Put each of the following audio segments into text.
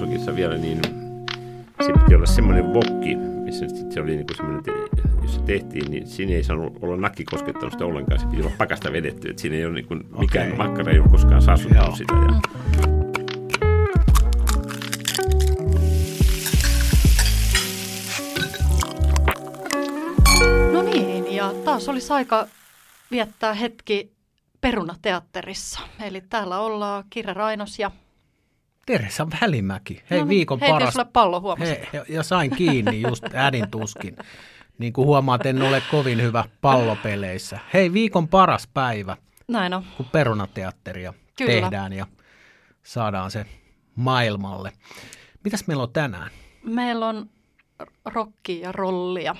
Noisokissa vielä, niin se piti olla semmoinen vokki, missä se oli niin kuin semmoinen, jos se tehtiin, niin siinä ei saanut olla nakki koskettanut sitä ollenkaan. Se piti olla pakasta vedetty, että siinä ei ole niin kuin, mikään okay. makkara ei ole koskaan saastuttanut sitä. Ja, No niin, ja taas olisi aika viettää hetki Perunateatterissa. Eli täällä ollaan Kirre Rainos ja Teresa Välimäki. Hei, No, viikon heitin paras. sulle pallo, huomasin. Hei, ja, sain kiinni just ädin tuskin. Niin kuin huomaat, en ole kovin hyvä pallopeleissä. Hei, viikon paras päivä, Näin on. kun perunateatteria Kyllä. tehdään ja saadaan se maailmalle. Mitäs meillä on tänään? Meillä on rockia ja rollia.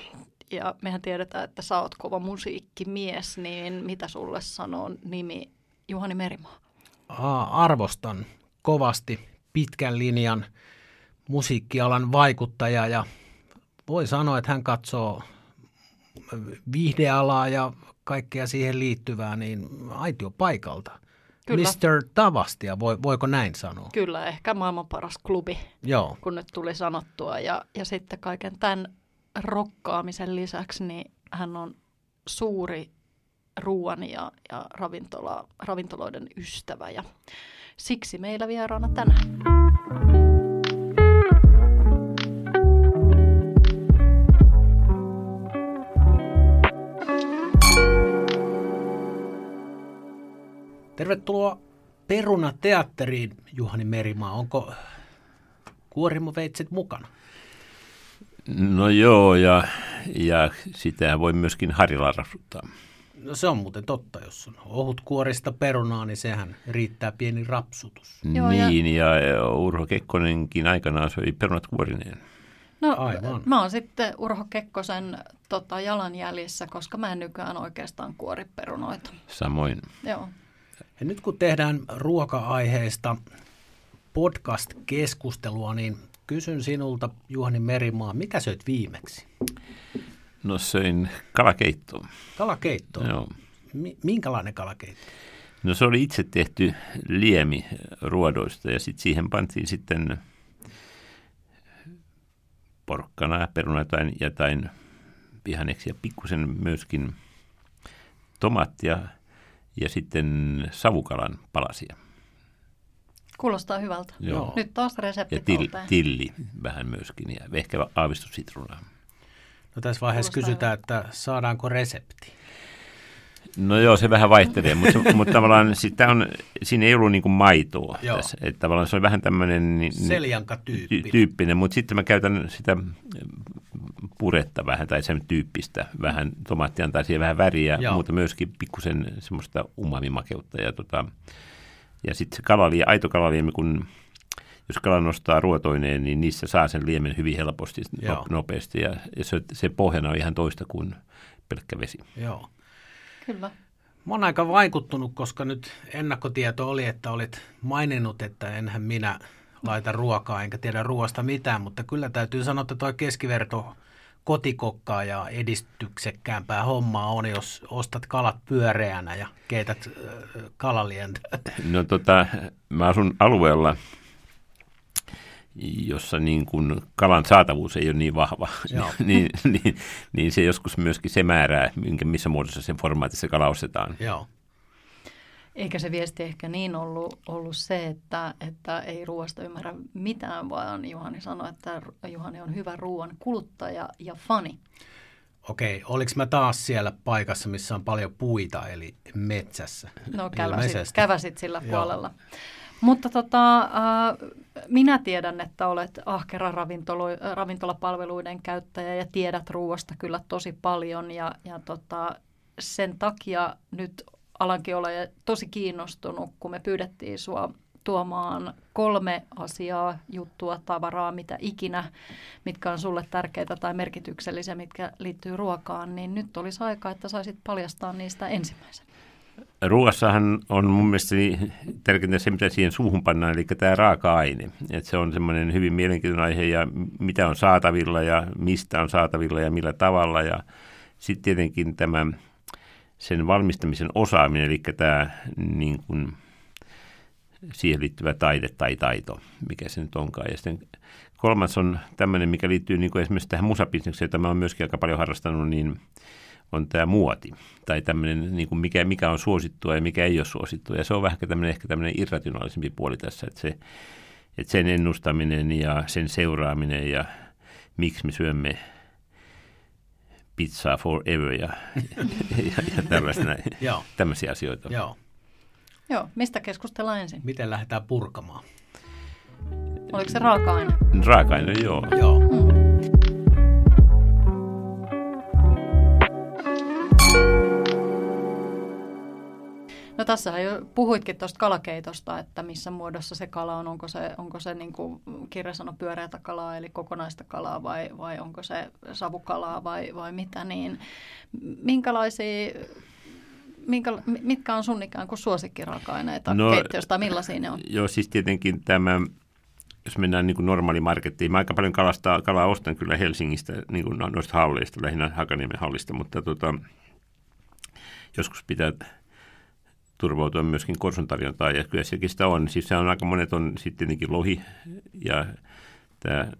Ja mehän tiedetään, että sä oot kova musiikkimies, niin mitä sulle sanoo nimi Juhani Merimaa? Aa, arvostan kovasti pitkän linjan musiikkialan vaikuttaja ja voi sanoa, että hän katsoo viihdealaa ja kaikkea siihen liittyvää, niin aitio paikalta. Kyllä. Mr. Tavastia, voi, voiko näin sanoa? Kyllä, ehkä maailman paras klubi, Joo, kun nyt tuli sanottua. Ja, ja sitten kaiken tämän rokkaamisen lisäksi, niin hän on suuri ruoan ja, ja ravintola, ravintoloiden ystävä. Ja siksi meillä vieraana tänään. tervetuloa Perunateatteriin, Juhani Merimaa. Onko kuorimoveitset mukana? no joo, ja, ja sitä voi myöskin harjalla rapsuttaa. No se on muuten totta, jos on ohut kuorista perunaa, niin sehän riittää pieni rapsutus. Joo, ja- niin, ja, ja Urho Kekkonenkin aikanaan söi perunat kuorineen. No, Aivan. mä oon sitten Urho Kekkosen tota, jalanjäljissä, koska mä en nykyään oikeastaan kuori perunoita. Samoin. Joo. Ja nyt kun tehdään ruoka-aiheista podcast-keskustelua, niin kysyn sinulta, Juhani Merimaa, mitä söit viimeksi? No söin kalakeittoa. Kalakeittoa. Joo. Mi- minkälainen kalakeitto? No se oli itse tehty liemi ruodoista ja sitten siihen pantiin sitten porkkana, peruna jotain, jotain vihanneksi ja pikkusen myöskin tomaattia ja sitten savukalan palasia. Kuulostaa hyvältä. Joo. Nyt taas Ja reseptit til, tilli vähän myöskin ja ehkä aavistus sitruunaa. No tässä vaiheessa Kuulostaa kysytään, että saadaanko resepti? No joo, se vähän vaihtelee, mutta, mutta tavallaan sitä on, siinä ei ollut niin kuin maitoa Joo. tässä. Että tavallaan se on vähän tämmöinen... Niin, Seljanka-tyyppinen. tyyppinen, mutta sitten mä käytän sitä puretta vähän tai sen tyyppistä, vähän tomaatti antaa siihen vähän väriä, Joo. mutta myöskin pikkusen semmoista umamimakeutta. Ja, tota, ja sitten se kalaliemi, aito kalaliemi, kun jos kala nostaa ruotoineen, niin niissä saa sen liemen hyvin helposti, Joo. no, nopeasti ja, ja se, se pohjana on ihan toista kuin pelkkä vesi. Joo. Kyllä. Mä oon aika vaikuttunut, koska nyt ennakkotieto oli, että olit maininnut, että enhän minä laita ruokaa, enkä tiedä ruoasta mitään, mutta kyllä täytyy sanoa, että toi keskiverto kotikokkaa ja edistyksekkäämpää hommaa on, jos ostat kalat pyöreänä ja keität äh, kalalientä. No tota, mä asun alueella, jossa niin kuin kalan saatavuus ei ole niin vahva, niin, niin, niin se joskus myöskin se määrää, minkä, missä muodossa sen formaatissa kala ostetaan. Joo. Eikä se viesti ehkä niin ollut, ollut se, että, että ei ruoasta ymmärrä mitään, vaan Juhani sanoi, että Juhani on hyvä ruoan kuluttaja ja fani. Okei, oliko mä taas siellä paikassa, missä on paljon puita, eli metsässä? No käväsit, käväsit sillä Joo. Mutta tota, äh, minä tiedän, että olet ahkera ravintolo, ravintolapalveluiden käyttäjä ja tiedät ruoasta kyllä tosi paljon. Ja, ja tota, sen takia nyt alankin olla tosi kiinnostunut, kun me pyydettiin sua tuomaan kolme asiaa, juttua, tavaraa, mitä ikinä, mitkä on sulle tärkeitä tai merkityksellisiä, mitkä liittyy ruokaan, niin nyt olisi aika, että saisit paljastaa niistä ensimmäisen. Ruoassahan on mun mielestä tärkeintä se, mitä siihen suuhun pannaan, eli tämä raaka-aine. Et se on semmoinen hyvin mielenkiintoinen aihe, ja mitä on saatavilla, ja mistä on saatavilla, ja millä tavalla. Ja sitten tietenkin tämä sen valmistamisen osaaminen, eli tämä niin kuin, siihen liittyvä taide tai taito, mikä se nyt onkaan. Ja sitten kolmas on tämmöinen, mikä liittyy niin kuin esimerkiksi tähän musabisnekseen, jota mä oon myöskin aika paljon harrastanut, niin on tämä muoti. Tai tämmöinen, niin kuin mikä, mikä on suosittua ja mikä ei ole suosittua. Ja se on vähän tämmöinen, ehkä tämmöinen irrationaalisempi puoli tässä, että, se, että sen ennustaminen ja sen seuraaminen ja miksi me syömme pizzaa forever ja, ja, ja tällaista näin, tämmöisiä asioita. Joo. Joo, mistä keskustellaan ensin? Miten lähdetään purkamaan? Oliko se raaka-aine? Raaka-aine, joo. Joo. Mm. No tässä jo puhuitkin tuosta kalakeitosta, että missä muodossa se kala on. Onko se, onko se niin kuin kirja sanoi pyöreätä kalaa, eli kokonaista kalaa, vai, vai onko se savukalaa vai, vai mitä. Niin minkälaisia minkä, mitkä on sun ikään kuin suosikkiraaka-aineita no, keittiöstä, millaisia ne on? Joo, siis tietenkin tämä, jos mennään niin kuin normaalimarkettiin, mä aika paljon kalasta, kalaa ostan kyllä Helsingistä, niin kuin noista halleista, lähinnä Hakaniemen hallista, mutta tota, joskus pitää turvautua myöskin korsun tarjontaan, ja kyllä sekin sitä on. Siis se on aika monet on sitten tietenkin lohi, ja, tämä,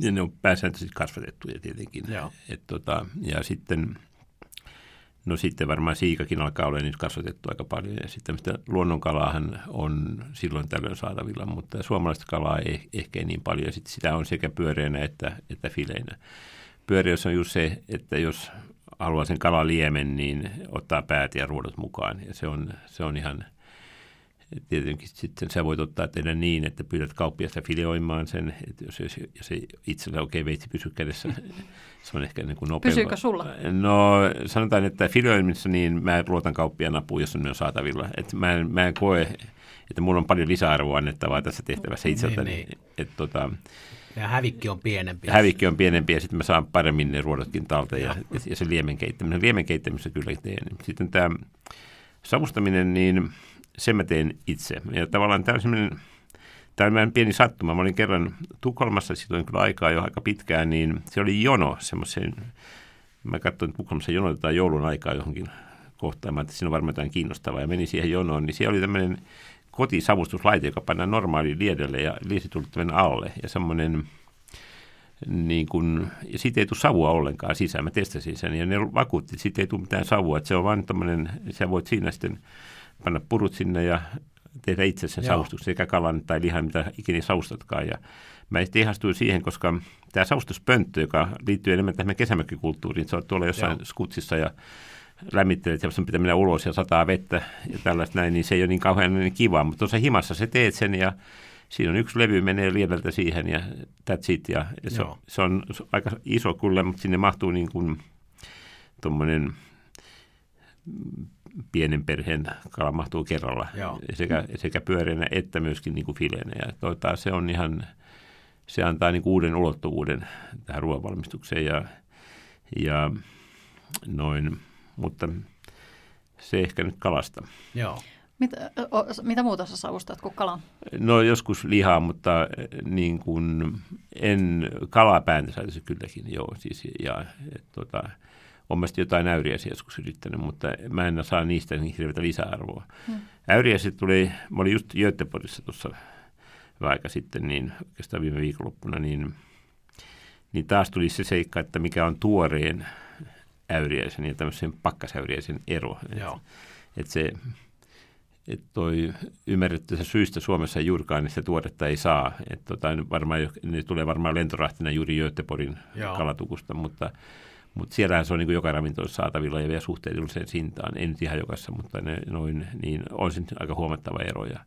ja ne on pääsääntöisesti kasvatettuja tietenkin. Et tota, ja sitten No sitten varmaan siikakin alkaa olla nyt kasvatettu aika paljon ja sitten luonnonkalaahan on silloin tällöin saatavilla, mutta suomalaista kalaa ei ehkä niin paljon ja sitten sitä on sekä pyöreänä että, että fileinä. Pyöreys on just se, että jos haluaa sen kalaliemen, niin ottaa päät ja ruodot mukaan ja se on, se on ihan – tietenkin sitten sä voit ottaa tehdä niin, että pyydät kauppiasta filioimaan sen, että jos, jos, jos ei itsellä oikein veitsi pysy kädessä, se on ehkä niin kuin nopeampi. Pysyykö sulla? No sanotaan, että filioimissa niin mä luotan kauppiaan apuun, jos on saatavilla. Että mä, en, mä en koe, että mulla on paljon lisäarvoa annettavaa tässä tehtävässä itseltäni. Niin, niin. Että, tota, ja hävikki on pienempi. Hävikki on pienempi ja sitten mä saan paremmin ne ruodotkin talteen ja, ja, ja se liemen keittäminen. Liemen keittämistä kyllä teen. Sitten tämä savustaminen, niin sen mä teen itse. Ja tavallaan tämä on semmoinen, tämä on pieni sattuma. Mä olin kerran Tukholmassa, siitä on kyllä aikaa jo aika pitkään, niin se oli jono semmoiseen, mä katsoin, että Tukholmassa jonotetaan joulun aikaa johonkin kohtaan. Mä että siinä on varmaan jotain kiinnostavaa ja menin siihen jonoon, niin siellä oli tämmöinen kotisavustuslaite, joka pannaan normaali liedelle ja liesitulittimen alle ja semmoinen niin kun, ja siitä ei tule savua ollenkaan sisään. Mä testasin sen ja ne vakuutti, että siitä ei tule mitään savua. Että se on vain tämmöinen, sä voit siinä sitten panna purut sinne ja tehdä itse sen savustuksen, sekä kalan tai lihan, mitä ikinä saustatkaan. Ja mä sitten ihastuin siihen, koska tämä savustuspönttö, joka liittyy enemmän tähän kesämökkikulttuuriin, se on tuolla jossain Joo. skutsissa ja lämmittelet ja pitää mennä ulos ja sataa vettä ja tällaista näin, niin se ei ole niin kauhean niin kiva, mutta tuossa himassa se teet sen ja siinä on yksi levy, menee liedeltä siihen ja that's it. Ja, ja se, on, se, on aika iso kyllä, mutta sinne mahtuu niin kuin tuommoinen pienen perheen kala mahtuu kerralla, Joo. sekä, sekä pyöreänä että myöskin niin kuin fileenä. Ja tuota, se on ihan, se antaa niin kuin uuden ulottuvuuden tähän ruoanvalmistukseen ja, ja noin, mutta se ehkä nyt kalasta. Joo. Mitä, o, mitä muuta sä savustat kuin kalan? No joskus lihaa, mutta niin kuin en kalaa pääntä kylläkin, joo. Siis, ja, et, tota, on mielestäni jotain äyriäisiä joskus yrittänyt, mutta mä en saa niistä niin hirveätä lisäarvoa. Hmm. Äyriäiset tuli, mä olin just Göteborgissa tuossa aika sitten, niin oikeastaan viime viikonloppuna, niin, niin taas tuli se seikka, että mikä on tuoreen äyriäisen ja tämmöisen pakkasäyriäisen ero. Että et se, että toi ymmärretty syystä Suomessa juurikaan niin sitä tuoretta ei saa. Että tota, varmaan, ne tulee varmaan lentorahtina juuri Göteborgin kalatukusta, mutta mutta siellähän se on niin joka ravintolassa saatavilla ja vielä suhteelliseen sintaan. En nyt ihan jokaisessa, mutta ne, noin, niin on se aika huomattava ero. Ja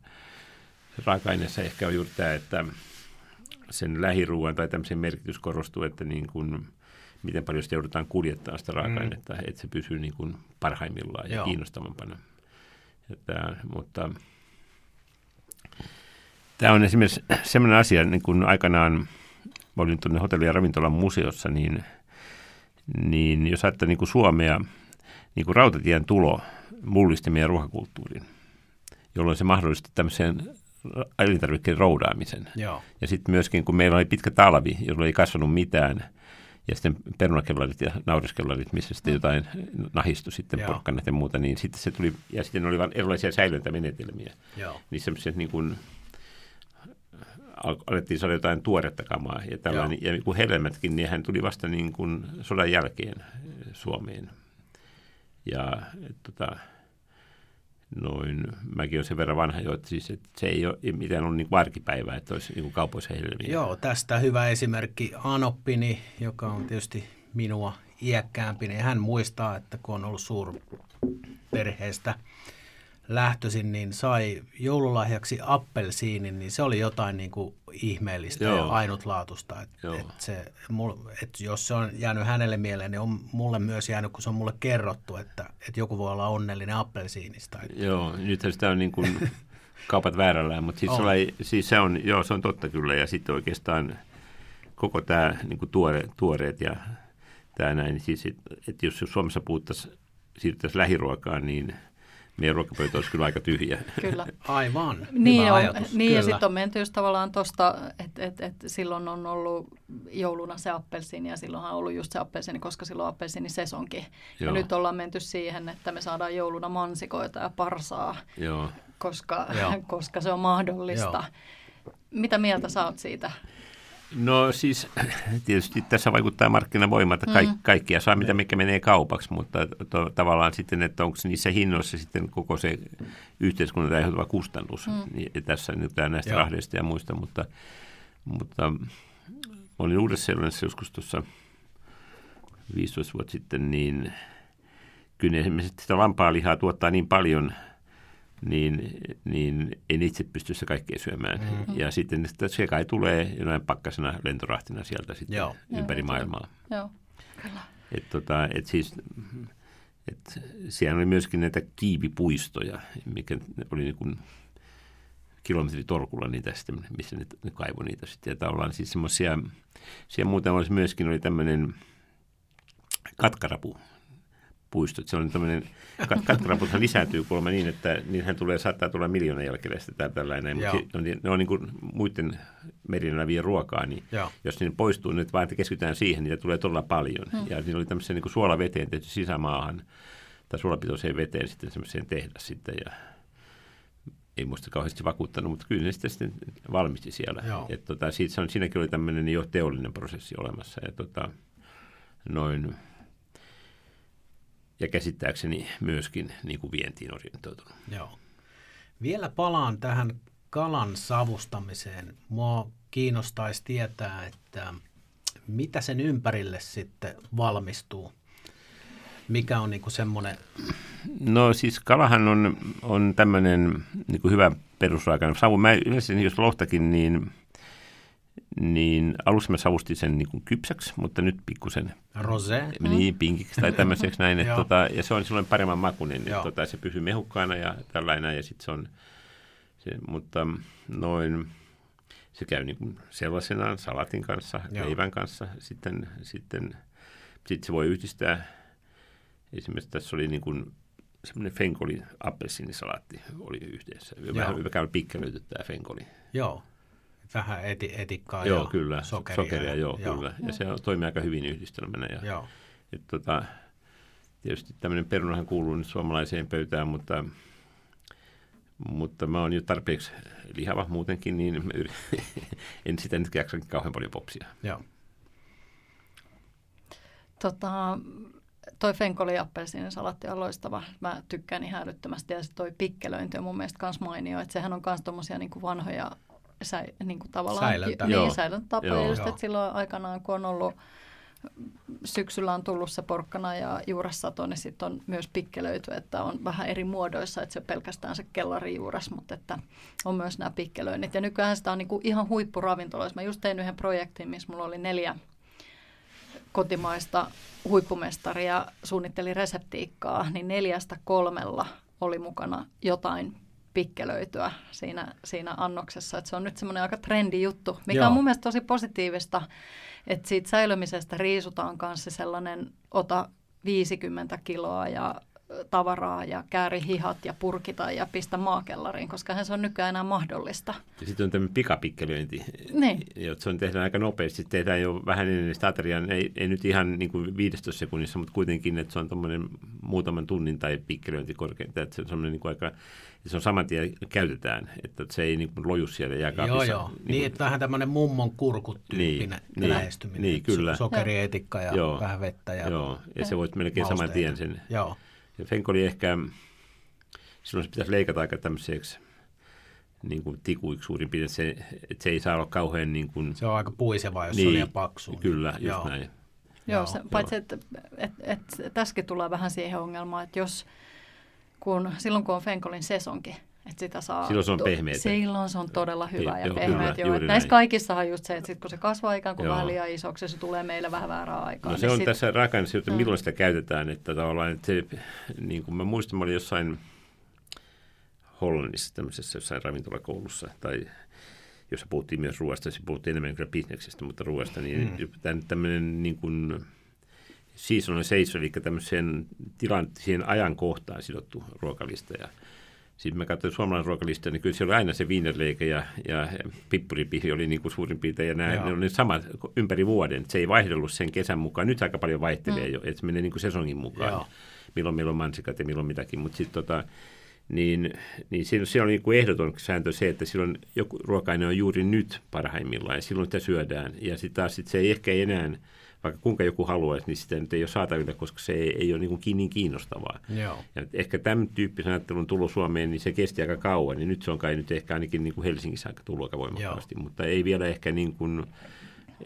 raaka-aineessa ehkä on juuri tämä, että sen lähiruuan tai tämmöisen merkitys korostuu, että niin kuin, miten paljon sitä joudutaan kuljettaa sitä raaka-ainetta, mm. että se pysyy niin kuin parhaimmillaan ja Joo. kiinnostavampana. Että, mutta tämä on esimerkiksi sellainen asia, niin kuin aikanaan olin tuonne hotelli- ja ravintolan museossa, niin – niin jos ajattelee niin kuin Suomea, niin kuin rautatien tulo mullisti meidän ruokakulttuurin, jolloin se mahdollisti tämmöisen elintarvikkeen roudaamisen. Joo. Ja sitten myöskin, kun meillä oli pitkä talvi, jolloin ei kasvanut mitään, ja sitten perunakellarit ja nauriskellarit, missä sitten jotain nahistui sitten Joo. porkkanat ja muuta, niin sitten se tuli, ja sitten oli vain erilaisia säilöntämenetelmiä. Joo. Niin semmoiset niin kuin, al- alettiin saada jotain tuoretta kamaa ja tällainen. Ja niin kuin hedelmätkin, niin hän tuli vasta niin kuin sodan jälkeen Suomeen. Ja et, tota, noin, mäkin olen sen verran vanha jo, että, siis, että se ei ole mitään ollut niin kuin arkipäivää, että olisi niin kaupoissa hedelmiä. Joo, tästä hyvä esimerkki Anoppini, joka on tietysti minua iäkkäämpi, niin hän muistaa, että kun on ollut suurperheestä lähtöisin, niin sai joululahjaksi appelsiinin, niin se oli jotain niin kuin ihmeellistä Joo. ja ainutlaatuista. Et, Joo. et se, mul, et jos se on jäänyt hänelle mieleen, niin on mulle myös jäänyt, kun se on mulle kerrottu, että, että joku voi olla onnellinen appelsiinista. Et, Joo, nythän sitä on niin kuin kaupat väärällään, mutta siis, On. on. siis se, on, joo, se on totta kyllä. Ja sitten oikeastaan koko tämä niin kuin tuore, tuoreet ja tämä näin, niin siis, että et jos Suomessa puhuttaisiin, siirryttäisiin lähiruokaan, niin meidän ruokapöytä olisi kyllä aika tyhjä. Kyllä. aivan, Niin, hyvä on, ajatus. niin ja kyllä. sitten on menty just tavallaan tuosta, että et, et silloin on ollut jouluna se appelsiini ja silloinhan on ollut just se appelsiini, koska silloin on appelsiini sesonki. Ja Joo. nyt ollaan menty siihen, että me saadaan jouluna mansikoita ja parsaa, Joo. koska, Joo. koska se on mahdollista. Mitä mieltä sä oot siitä? No siis tietysti tässä vaikuttaa markkinavoima, että kaikki, kaikkia saa mitä mikä menee kaupaksi, mutta to, tavallaan sitten, että onko niissä hinnoissa sitten koko se yhteiskunnan aiheutuva kustannus. Mm. Niin, tässä nyt näistä Joo. rahdeista ja muista, mutta, mutta olin uudessa joskus tuossa 15 vuotta sitten, niin kyllä esimerkiksi sitä lampaalihaa tuottaa niin paljon, niin, niin en itse pysty sitä kaikkea syömään. Mm-hmm. Ja sitten sitä se kai tulee jonain pakkasena lentorahtina sieltä sitten Joo. ympäri Joo, maailmaa. Joo, kyllä. Et tota, et siis, et siellä oli myöskin näitä kiivipuistoja, mikä oli niin kuin kilometritolkulla niitä sitten, missä ne, ne kaivoi niitä sitten. Ja tavallaan siis semmoisia, siellä muuten olisi myöskin oli tämmöinen katkarapu puistot. Se on tämmöinen, kat- katkaraputhan lisääntyy kuulemma niin, että niinhän tulee, saattaa tulla miljoona jälkeläistä tai tällainen, mutta ne on, ne on niin kuin muiden merillä vie ruokaa, niin Joo. jos ne poistuu nyt vaan, että keskitytään siihen, niitä tulee todella paljon. Hmm. Ja siinä oli tämmöisen niin kuin suolaveteen tehty sisämaahan, tai suolapitoiseen veteen sitten semmoiseen tehdas sitten, ja ei muista kauheasti vakuuttanut, mutta kyllä ne sitten, sitten valmisti siellä. Joo. Et tota, siitä, siinäkin oli tämmöinen jo teollinen prosessi olemassa. Ja tota, noin, ja käsittääkseni myöskin niin kuin vientiin orientoitunut. Joo. Vielä palaan tähän kalan savustamiseen. Mua kiinnostaisi tietää, että mitä sen ympärille sitten valmistuu. Mikä on niinku semmoinen, No siis kalahan on, on tämmöinen niin kuin hyvä perusraaka. Savu, mä yleensä, jos lohtakin, niin, niin alussa mä savustin sen niin kuin kypsäksi, mutta nyt pikkusen rosé. niin pinkiksi tai tämmöiseksi näin. Että tota, ja se on silloin paremman makuinen, Joo. että tota, se pysyy mehukkaana ja tällainen. Ja sit se on, se, mutta noin, se käy niin kuin sellaisenaan salatin kanssa, Joo. leivän kanssa. Sitten, sitten sit se voi yhdistää, esimerkiksi tässä oli niin kuin semmoinen fenkoli appelsiinisalaatti oli yhdessä. Vähän vähän pikkelöity tämä fenkoli. Joo. Vähän eti, etikkaa joo, ja kyllä. sokeria. sokeria joo, joo, kyllä. Ja se toimii aika hyvin yhdistelmänä. Ja, Joo. et tota, tietysti tämmöinen perunahan kuuluu nyt suomalaiseen pöytään, mutta, mutta mä oon jo tarpeeksi lihava muutenkin, niin yrit- en sitä nyt jaksa kauhean paljon popsia. Joo. Tota, toi fenkoli appelsiinisalatti on loistava. Mä tykkään ihan älyttömästi ja se toi pikkelöinti on mun mielestä kans mainio. Että sehän on kans tommosia niinku vanhoja sä, niinku tavallaan Säilöntä. Niin, Joo. säilöntätapoja. Joo. Just, että silloin aikanaan, kun on ollut syksyllä on tullut se porkkana ja juuressato, niin sitten on myös pikkelöity, että on vähän eri muodoissa, että se on pelkästään se kellari juures, mutta että on myös nämä pikkelöinnit. Ja nykyään sitä on niinku ihan huippuravintoloissa. Mä just tein yhden projektin, missä mulla oli neljä kotimaista huippumestaria suunnitteli reseptiikkaa, niin neljästä kolmella oli mukana jotain pikkelöityä siinä, siinä annoksessa. Et se on nyt semmoinen aika trendi juttu, mikä Joo. on mun mielestä tosi positiivista, että siitä säilymisestä riisutaan kanssa sellainen ota 50 kiloa ja tavaraa ja kääri hihat ja purkita ja pistä maakellariin, koska se on nykyään enää mahdollista. Ja sitten on tämmöinen pikapikkelöinti, niin. se on tehdään aika nopeasti. Tehdään jo vähän ennen sitä ateriaa, ei, ei nyt ihan niin kuin 15 sekunnissa, mutta kuitenkin, että se on tuommoinen muutaman tunnin tai pikkelöinti korkeinta. Että se on semmoinen niin kuin aika se on saman tien käytetään, että se ei niin kuin loju siellä jääkaapissa. Joo, joo. Niin, niin että vähän tämmöinen mummon kurkut-tyyppinen niin, lähestyminen. Niin, kyllä. Sokerietikka ja joo, vähän vettä. Ja joo, ja se voit melkein saman tien sen. Joo. Ja Fenkoli ehkä, silloin se pitäisi leikata aika tämmöiseksi niin kuin tikuiksi suurin piirtein, se, että se ei saa olla kauhean niin kuin... Se on aika puiseva, jos niin, on liian paksu. Kyllä, just joo. näin. Joo, se, paitsi että et, et, et, tässäkin tulee vähän siihen ongelmaan, että jos kun, silloin kun on Fenkolin sesonki, että sitä saa... Silloin se on pehmeä. Silloin se on todella hyvä ja pehmeä. Näissä kaikissa on just se, että sit kun se kasvaa ikään kuin joo. vähän liian isoksi, se tulee meille vähän väärää aikaa. No se niin on sit... tässä raaka että milloin sitä käytetään. Että tavallaan, että se, niin kuin mä muistan, mä olin jossain Hollannissa tämmöisessä jossain ravintolakoulussa tai jossa puhuttiin myös ruoasta, se puhuttiin enemmän kyllä bisneksestä, mutta ruoasta, niin mm. tämmöinen niin kuin, seasonal sales, eli tämmöiseen tilan, siihen ajankohtaan sidottu ruokalista. Ja sitten mä katsoin suomalainen ruokalista, niin kyllä siellä oli aina se viinerleike ja, ja pippuripihi oli niin kuin suurin piirtein, ja nämä, ne oli samat ympäri vuoden. Se ei vaihdellut sen kesän mukaan. Nyt aika paljon vaihtelee mm. jo, että se menee niin kuin sesongin mukaan. Joo. Milloin meillä on mansikat ja milloin mitäkin, mutta sitten tota, niin, niin siinä, siinä on niin kuin ehdoton sääntö se, että silloin joku ruoka on juuri nyt parhaimmillaan ja silloin sitä syödään. Ja sitten taas sit se ei ehkä enää vaikka kuinka joku haluaisi, niin sitä nyt ei ole saatavilla, koska se ei, ei ole niin, kuin niin kiinnostavaa. Joo. Ja ehkä tämän tyyppisen ajattelun tulo Suomeen, niin se kesti aika kauan, niin nyt se on kai nyt ehkä ainakin niin kuin Helsingissä aika tullut aika voimakkaasti, Joo. mutta ei vielä ehkä niin kuin,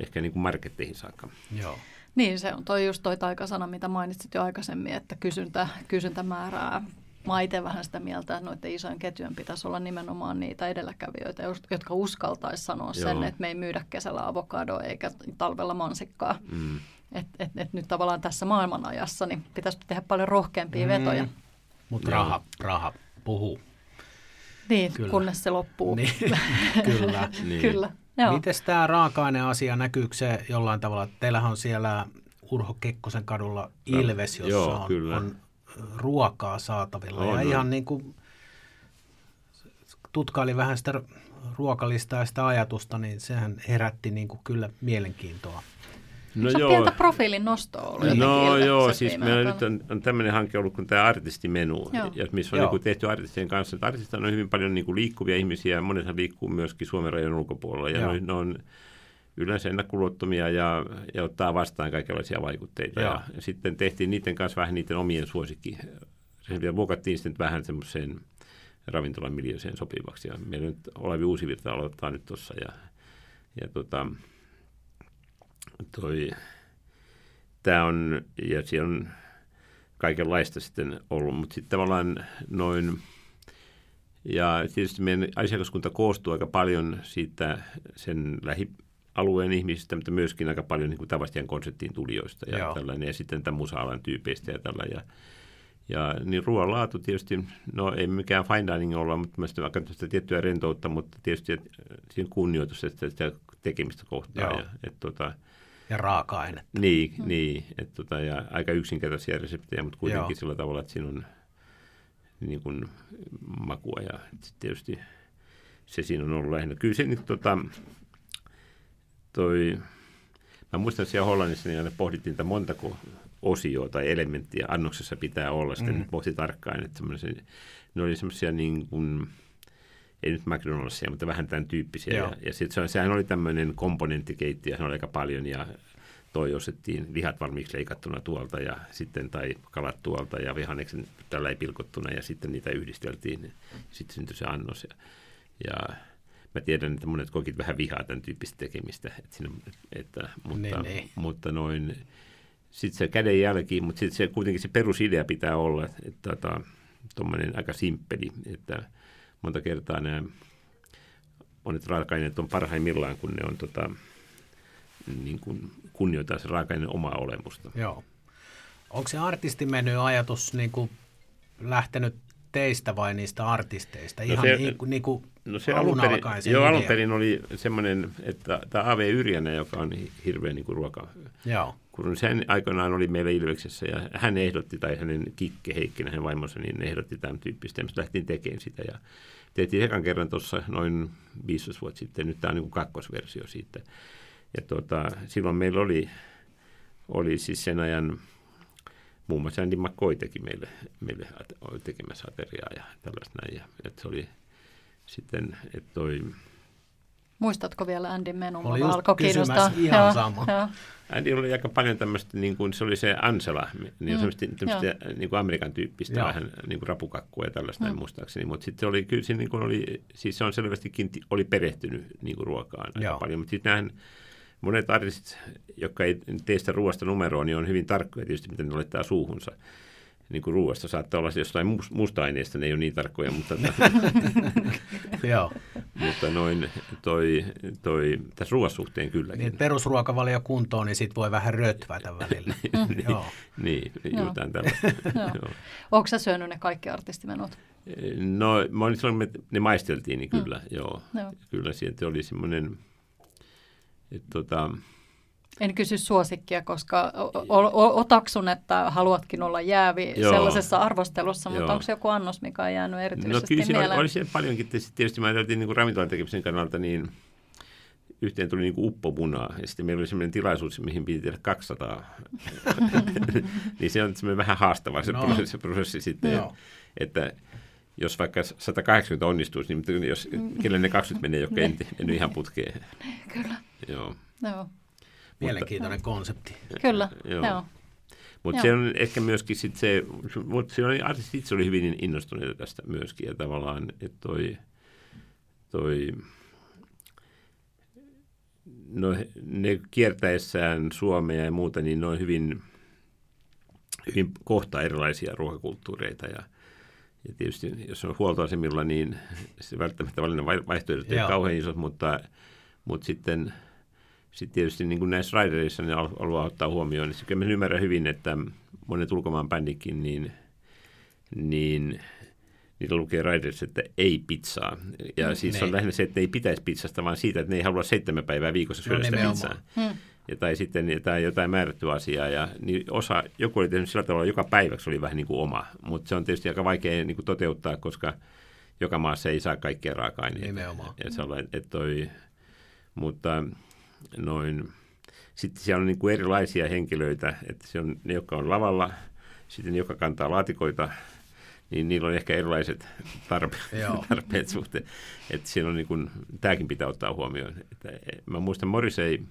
ehkä niin kuin marketteihin saakka. Joo. Niin, se on toi just toi taikasana, mitä mainitsit jo aikaisemmin, että kysyntä, kysyntä määrää Mä itse vähän sitä mieltä, että noiden isojen ketjujen pitäisi olla nimenomaan niitä edelläkävijöitä, jotka uskaltaisi sanoa Joo. sen, että me ei myydä kesällä avokadoa eikä talvella mansikkaa. Mm. Et, et, et nyt tavallaan tässä maailmanajassa niin pitäisi tehdä paljon rohkeampia mm. vetoja. Mutta raha, raha puhuu. Niin, kyllä. kunnes se loppuu. Niin, kyllä. niin. kyllä. Miten tämä raaka-aine-asia, näkyykö se jollain tavalla? Teillähän on siellä Urho Kekkosen kadulla Ilves, jossa Joo, on, kyllä. on ruokaa saatavilla. On, ja on. ihan niin kuin tutkaili vähän sitä ruokalista ja sitä ajatusta, niin sehän herätti niin kuin kyllä mielenkiintoa. No Se on joo. pientä profiilin nostoa ollut. No joo, siis meillä nyt on, on tämmöinen hanke ollut kuin tämä artistimenu, ja missä on niin kuin tehty artistien kanssa. Artistit on hyvin paljon niin kuin liikkuvia ihmisiä, ja monethan liikkuu myöskin Suomen rajan ulkopuolella, ja ne, ne on yleensä ennakkoluottomia ja, ja ottaa vastaan kaikenlaisia vaikutteita. Ja, ja sitten tehtiin niiden kanssa vähän niiden omien suosikki. Se vielä muokattiin sitten vähän semmoiseen ravintolan miljöiseen sopivaksi. Ja meillä nyt Olavi Uusivirta aloittaa nyt tuossa. Ja, ja tota, toi, tämä on, ja siellä on kaikenlaista sitten ollut, mutta sitten tavallaan noin, ja tietysti meidän asiakaskunta koostuu aika paljon siitä sen lähi, alueen ihmisistä, mutta myöskin aika paljon niin kuin konseptiin tulijoista ja Joo. tällainen, ja sitten tämän musa-alan tyypeistä ja tällä. Ja, ja niin ruoan laatu tietysti, no ei mikään fine dining olla, mutta myös vaikka tiettyä rentoutta, mutta tietysti että siinä kunnioitus että sitä tekemistä kohtaa. Ja, et, tota, ja raaka-aine. Niin, mm. niin et, tota, ja aika yksinkertaisia reseptejä, mutta kuitenkin Joo. sillä tavalla, että siinä on niin kuin, makua ja tietysti se siinä on ollut lähinnä. Kyllä se nyt tota, toi, mä muistan siellä Hollannissa, niin pohdittiin, että montako osioa tai elementtiä annoksessa pitää olla. Sitten mm. pohti tarkkaan, että ne oli semmoisia niin kuin, ei nyt McDonald'sia, mutta vähän tämän tyyppisiä. Joo. Ja, ja sitten se, sehän oli tämmöinen komponenttikeittiö, se oli aika paljon ja toi osettiin lihat valmiiksi leikattuna tuolta ja sitten tai kalat tuolta ja vihanneksen tällä ei pilkottuna ja sitten niitä yhdisteltiin. Sitten syntyi se annos. Ja, ja mä tiedän, että monet kokit vähän vihaa tämän tyyppistä tekemistä, että siinä, että, mutta, ne, niin, ne. Niin. mutta noin, sitten se kädenjälki, mutta sitten se, kuitenkin se perusidea pitää olla, että tota, tuommoinen aika simppeli, että monta kertaa nämä monet raaka-aineet on parhaimmillaan, kun ne on tota, niin kuin kunnioittaa se raaka-aineen omaa olemusta. Joo. Onko se artistimeny ajatus niin kuin lähtenyt teistä vai niistä artisteista? No Ihan no se, niin, kuin, niin kuin No se alun perin, joo, alun perin oli semmoinen, että tämä A.V. Yrjänä, joka on hirveä niin kuin ruoka, Joo. kun sen aikoinaan oli meillä Ilveksessä ja hän ehdotti, tai hänen Kikke Heikkinen, hänen vaimonsa, niin ehdotti tämän tyyppistä. Ja me lähtiin tekemään sitä ja tehtiin ekan kerran tuossa noin 15 vuotta sitten. Nyt tämä on niin kuin kakkosversio siitä. Ja tuota, silloin meillä oli, oli siis sen ajan, muun muassa Andy McCoy teki meille, meille tekemässä ateriaa ja tällaista näin. Ja, että se oli sitten, että toi, Muistatko vielä Andy Menun? Oli just alkoi kiinnostaa. ihan Joo, sama. joo. Andy oli aika paljon tämmöistä, niin kuin se oli se Ansela, niin Mm, mm, tämmöistä niin kuin Amerikan tyyppistä, Joo. vähän niin kuin rapukakkua ja tällaista Mm. näin muistaakseni. Mutta sitten se oli kyllä, se, niin kuin oli, siis se on selvästikin, ti- oli perehtynyt niin kuin ruokaan aika Joo. paljon. Mutta sitten monet artistit, jotka ei tee sitä ruoasta numeroa, niin on hyvin tarkkoja tietysti, miten ne laittaa suuhunsa. Niin kuin ruoasta saattaa olla jostain mus- musta-aineesta, ne ei ole niin tarkkoja, mutta, Joo. mutta noin toi, toi, tässä ruoassa suhteen kylläkin. Niin, että perusruokavalio kuntoon, niin sit voi vähän rötvätä välillä. Joo. Niin, Joo. jotain tällaista. Onko sä syönyt ne kaikki artistimenut? No, mä olin silloin, että ne maisteltiin, niin kyllä, mm. joo. Joo. Kyllä sieltä oli semmoinen, että tota, En kysy suosikkia, koska o- o- otaksun, että haluatkin olla jäävi Joo. sellaisessa arvostelussa, mutta Joo. onko se joku annos, mikä on jäänyt no erityisesti kyllä siellä oli, mieleen? oli siellä paljonkin, tietysti, tietysti mä ajattelin niin kuin ravintolan tekemisen kannalta, niin yhteen tuli niin kuin uppomunaa, ja sitten meillä oli semmoinen tilaisuus, mihin piti tehdä 200. niin se on semmoinen vähän haastava se No. no. prosessi, prosessi sitten, Joo. että jos vaikka 180 onnistuisi, niin jos, kelle ne 20 menee, jotka ei mennyt ihan putkeen. Kyllä, Joo. joo. Mielenkiintoinen konsepti. Kyllä, Joo. joo. Mutta se on ehkä myöskin sit se, mutta se oli, artistit itse oli hyvin innostuneita tästä myöskin, ja tavallaan, että toi, toi, no ne kiertäessään Suomea ja muuta, niin ne on hyvin, hyvin kohtaa erilaisia ruokakulttuureita, ja, ja tietysti jos on huoltoasemilla, niin se välttämättä valinnan vai- vaihtoehdot ei kauhean isot, mutta, mutta sitten sitten tietysti niin kuin näissä raidereissa ne al- haluaa ottaa huomioon, niin kyllä mä ymmärrän hyvin, että monet ulkomaan bändikin, niin, niin niillä lukee raiderissa, että ei pizzaa. Ja mm, siis se on niin. lähinnä se, että ne ei pitäisi pizzasta, vaan siitä, että ne ei halua seitsemän päivää viikossa syödä No sitä pizzaa. Hmm. Ja tai sitten jotain, jotain määrättyä asiaa. Ja niin osa, joku oli tehnyt sillä tavalla, joka päiväksi oli vähän niin kuin oma. Mutta se on tietysti aika vaikea niin kuin toteuttaa, koska joka maassa ei saa kaikkea raaka-aineita. Nimenomaan. Ja se on, että toi, mutta noin, sitten siellä on niin kuin erilaisia henkilöitä, että se on ne, jotka on lavalla, sitten ne, jotka kantaa laatikoita, niin niillä on ehkä erilaiset tarpeet, tarpeet suhteen. Että siinä on niin kuin, tämäkin pitää ottaa huomioon. Että mä muistan Morrissey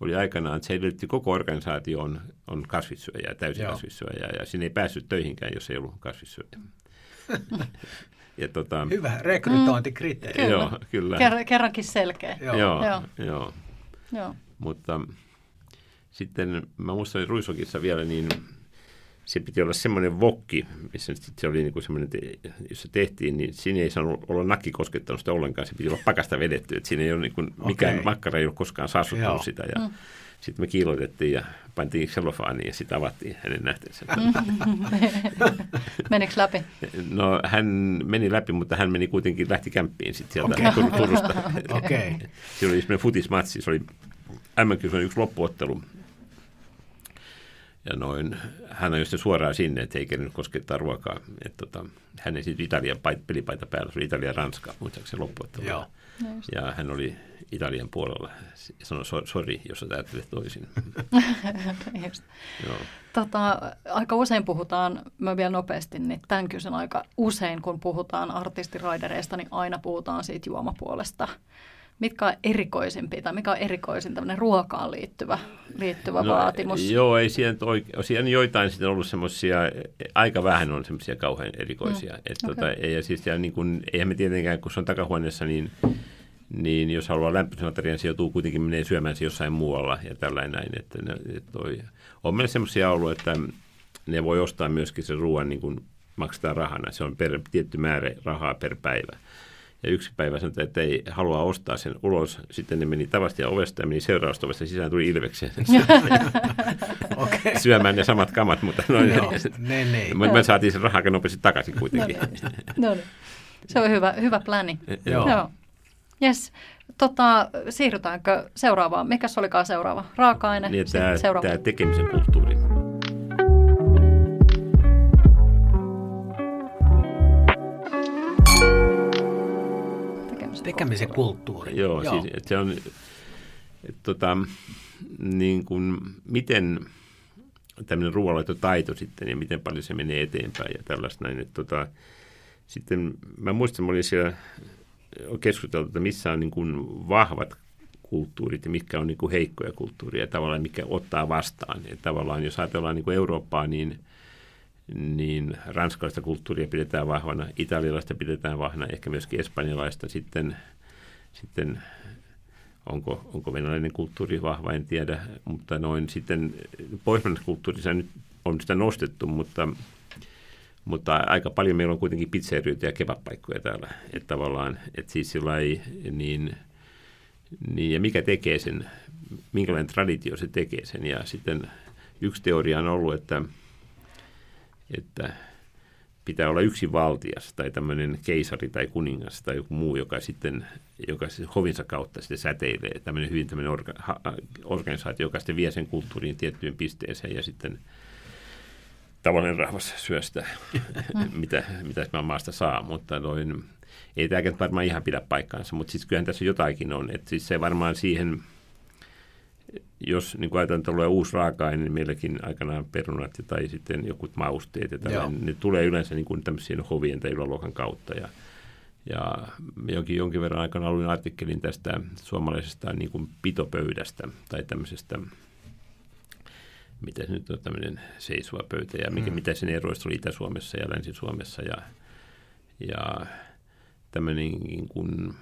oli aikanaan, että se edellytti koko organisaatio on, on kasvissyöjä, täysin kasvissyöjä, ja sinne ei päässyt töihinkään, jos ei ollut kasvissyöjä. ja tota, Hyvä rekrytointikriteeri. Kyllä. Joo, kyllä. Ker- kerrankin selkeä. Joo. Joo, Joo. joo. Joo. Mutta sitten mä muistan että Ruisokissa vielä, niin se piti olla semmoinen vokki, missä se oli niin kuin semmoinen, jossa tehtiin, niin siinä ei saanut olla nakki koskettanut sitä ollenkaan, se piti olla pakasta vedetty, että siinä ei ole niin kuin, mikään Okei. makkara ei ole koskaan saastuttanut Joo. sitä. Ja sitten me kiilotettiin ja pantiin sellofaaniin ja sitten avattiin hänen nähtäensä. Menikö läpi? No hän meni läpi, mutta hän meni kuitenkin, lähti kämppiin sitten sieltä okay. Turusta. Okei. Siinä oli semmoinen futismatsi, se oli mm yksi loppuottelu. Ja noin, hän ajoi sitten suoraan sinne, että ei kerännyt koskettaa ruokaa. Että tota, hän ei sitten Italian pait, pelipaita päällä, se oli Italian Ranska, muistaakseni loppuottelu. Joo. Ja hän oli Italian puolella ja sanoi, "So- sori, jos sä ajattelet toisin. Just. Joo. Tota, aika usein puhutaan, mä vielä nopeasti, niin tämän kysyn aika usein, kun puhutaan artistiraidereista, niin aina puhutaan siitä juomapuolesta. Mitkä on erikoisimpia tai mikä on erikoisin tämmöinen ruokaan liittyvä, liittyvä no, vaatimus? Joo, ei nyt oike- on joitain sitten ollut semmoisia, aika vähän on semmoisia kauhean erikoisia. Mm, että okei. tota, ja siis siellä niin kuin, eihän me tietenkään, kun se on takahuoneessa, niin, niin jos haluaa lämpöisen aterian, se joutuu kuitenkin menee syömään se jossain muualla ja tällainen näin. Että ne, että toi, on meillä semmoisia ollut, että ne voi ostaa myöskin sen ruoan niin kuin maksetaan rahana. Se on per, tietty määrä rahaa per päivä. Ja yksi päivä sanoi, että ei halua ostaa sen ulos. Sitten ne meni tavasti ja ovesta ja meni seuraavasta ovesta sisään tuli ilvekseen Okei. syömään ne samat kamat, mutta noin. Joo, ne, ne. Mutta me saatiin sen rahaa nopeasti takaisin kuitenkin. No niin. Se on hyvä, hyvä pläni. Joo. Joo. Yes. Tota, siirrytäänkö seuraavaan? Mikäs olikaan seuraava? Raaka-aine? Niin, tämä, seuraava. tämä tekemisen kulttuuri. Tekemisen kulttuuri. Joo, Joo. siis että se on, että, tota, niin kuin, miten tämmöinen ruoanlaitotaito sitten ja miten paljon se menee eteenpäin ja tällaista näin. Että, tota, sitten mä muistan, että mä olin siellä keskusteltu, että missä on niin kuin vahvat kulttuurit ja mitkä on niin kuin heikkoja kulttuuria ja tavallaan mikä ottaa vastaan. Ja tavallaan jos ajatellaan niin kuin Eurooppaa, niin, niin ranskalaista kulttuuria pidetään vahvana, italialaista pidetään vahvana, ehkä myöskin espanjalaista. Sitten, sitten onko, onko venäläinen kulttuuri vahva, en tiedä, mutta noin sitten pohjoismaisessa kulttuurissa nyt on sitä nostettu, mutta mutta aika paljon meillä on kuitenkin pizzerioita ja kebabpaikkoja täällä. Että tavallaan, että siis sillä ei, niin, niin, ja mikä tekee sen, minkälainen traditio se tekee sen. Ja sitten yksi teoria on ollut, että, että pitää olla yksi valtias tai tämmöinen keisari tai kuningas tai joku muu, joka sitten joka hovinsa kautta sitten säteilee. Tämmöinen hyvin tämmöinen orga, ha, organisaatio, joka sitten vie sen kulttuuriin tiettyyn pisteeseen ja sitten tavallinen rahvas syö sitä, mitä, mitä mä maasta saa, mutta noin, ei tämäkään varmaan ihan pidä paikkaansa, mutta siis kyllähän tässä jotakin on, että siis se varmaan siihen, jos niin kuin ajatellaan, että tulee uusi raaka-aine, niin meilläkin aikanaan perunat tai sitten joku mausteet ja tällainen, ne tulee yleensä niin kuin tämmöisien hovien tai yläluokan kautta ja ja jonkin, jonkin verran aikana luin artikkelin tästä suomalaisesta niin kuin pitopöydästä tai tämmöisestä mitä se nyt on tämmöinen seisova pöytä ja mikä, mm. mitä sen eroista oli Itä-Suomessa ja Länsi-Suomessa ja, ja tämmöinen niin kuin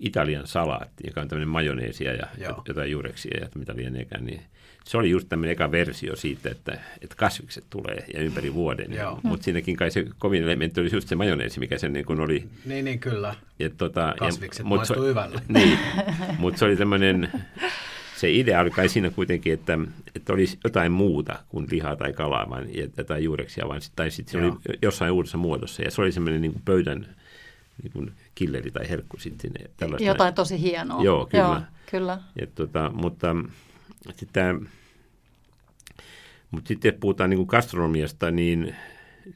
Italian salaatti, joka on tämmöinen majoneesia ja Joo. jotain juureksia ja mitä lieneekään, niin se oli just tämmöinen eka versio siitä, että, että kasvikset tulee ja ympäri vuoden. Mutta siinäkin kai se kovin elementti oli just se majoneesi, mikä sen niin kuin oli. Niin, niin kyllä. Ja, tota, kasvikset ja, maistuu hyvälle. Niin, mutta se oli tämmöinen se idea oli kai siinä kuitenkin, että, että olisi jotain muuta kuin lihaa tai kalaa vai, tai juureksia, vaan, tai sitten se Joo. oli jossain uudessa muodossa. Ja se oli semmoinen niin pöydän niin kuin killeri tai herkku sitten sinne. Jotain tosi hienoa. Joo, kyllä. Joo, kyllä. Ja, tota, mutta sitten mutta sitten jos puhutaan niin kuin gastronomiasta, niin,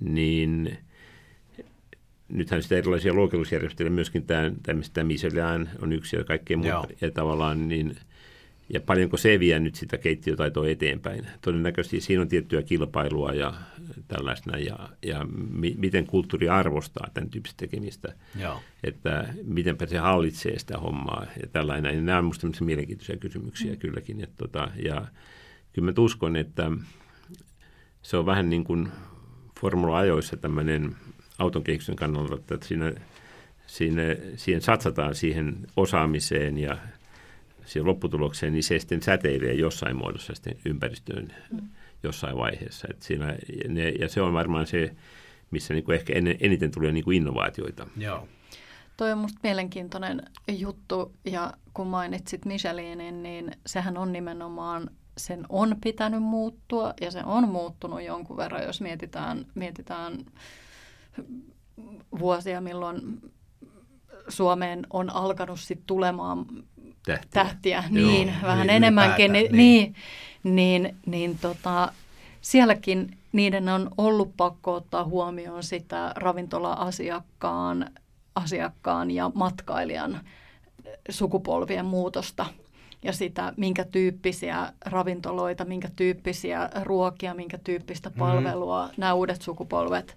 niin nythän sitä erilaisia luokitellusjärjestelmiä myöskin tämä, tämä Michelin on yksi ja kaikkea muuta. Ja tavallaan niin – ja paljonko se vie nyt sitä keittiötaitoa eteenpäin. Todennäköisesti siinä on tiettyä kilpailua ja tällaista, ja, ja mi, miten kulttuuri arvostaa tämän tyyppistä tekemistä, Joo. että mitenpä se hallitsee sitä hommaa ja tällainen. Ja nämä on minusta mielenkiintoisia kysymyksiä mm. kylläkin. Että tota, ja kyllä mä uskon, että se on vähän niin kuin formula-ajoissa tämmöinen auton kehityksen kannalta, että siinä, siinä, siihen satsataan siihen osaamiseen ja siihen lopputulokseen, niin se sitten säteilee jossain muodossa sitten ympäristöön mm. jossain vaiheessa. Et siinä, ne, ja se on varmaan se, missä niin kuin ehkä en, eniten tulee niin kuin innovaatioita. Joo. Toi on musta mielenkiintoinen juttu, ja kun mainitsit Michelinin, niin sehän on nimenomaan, sen on pitänyt muuttua, ja se on muuttunut jonkun verran, jos mietitään, mietitään vuosia, milloin Suomeen on alkanut sit tulemaan tähtiä, tähtiä niin, Joo, vähän niin, enemmänkin, niin, niin, niin, niin tota, sielläkin niiden on ollut pakko ottaa huomioon sitä ravintola-asiakkaan asiakkaan ja matkailijan sukupolvien muutosta ja sitä, minkä tyyppisiä ravintoloita, minkä tyyppisiä ruokia, minkä tyyppistä mhm. palvelua mm. nämä uudet sukupolvet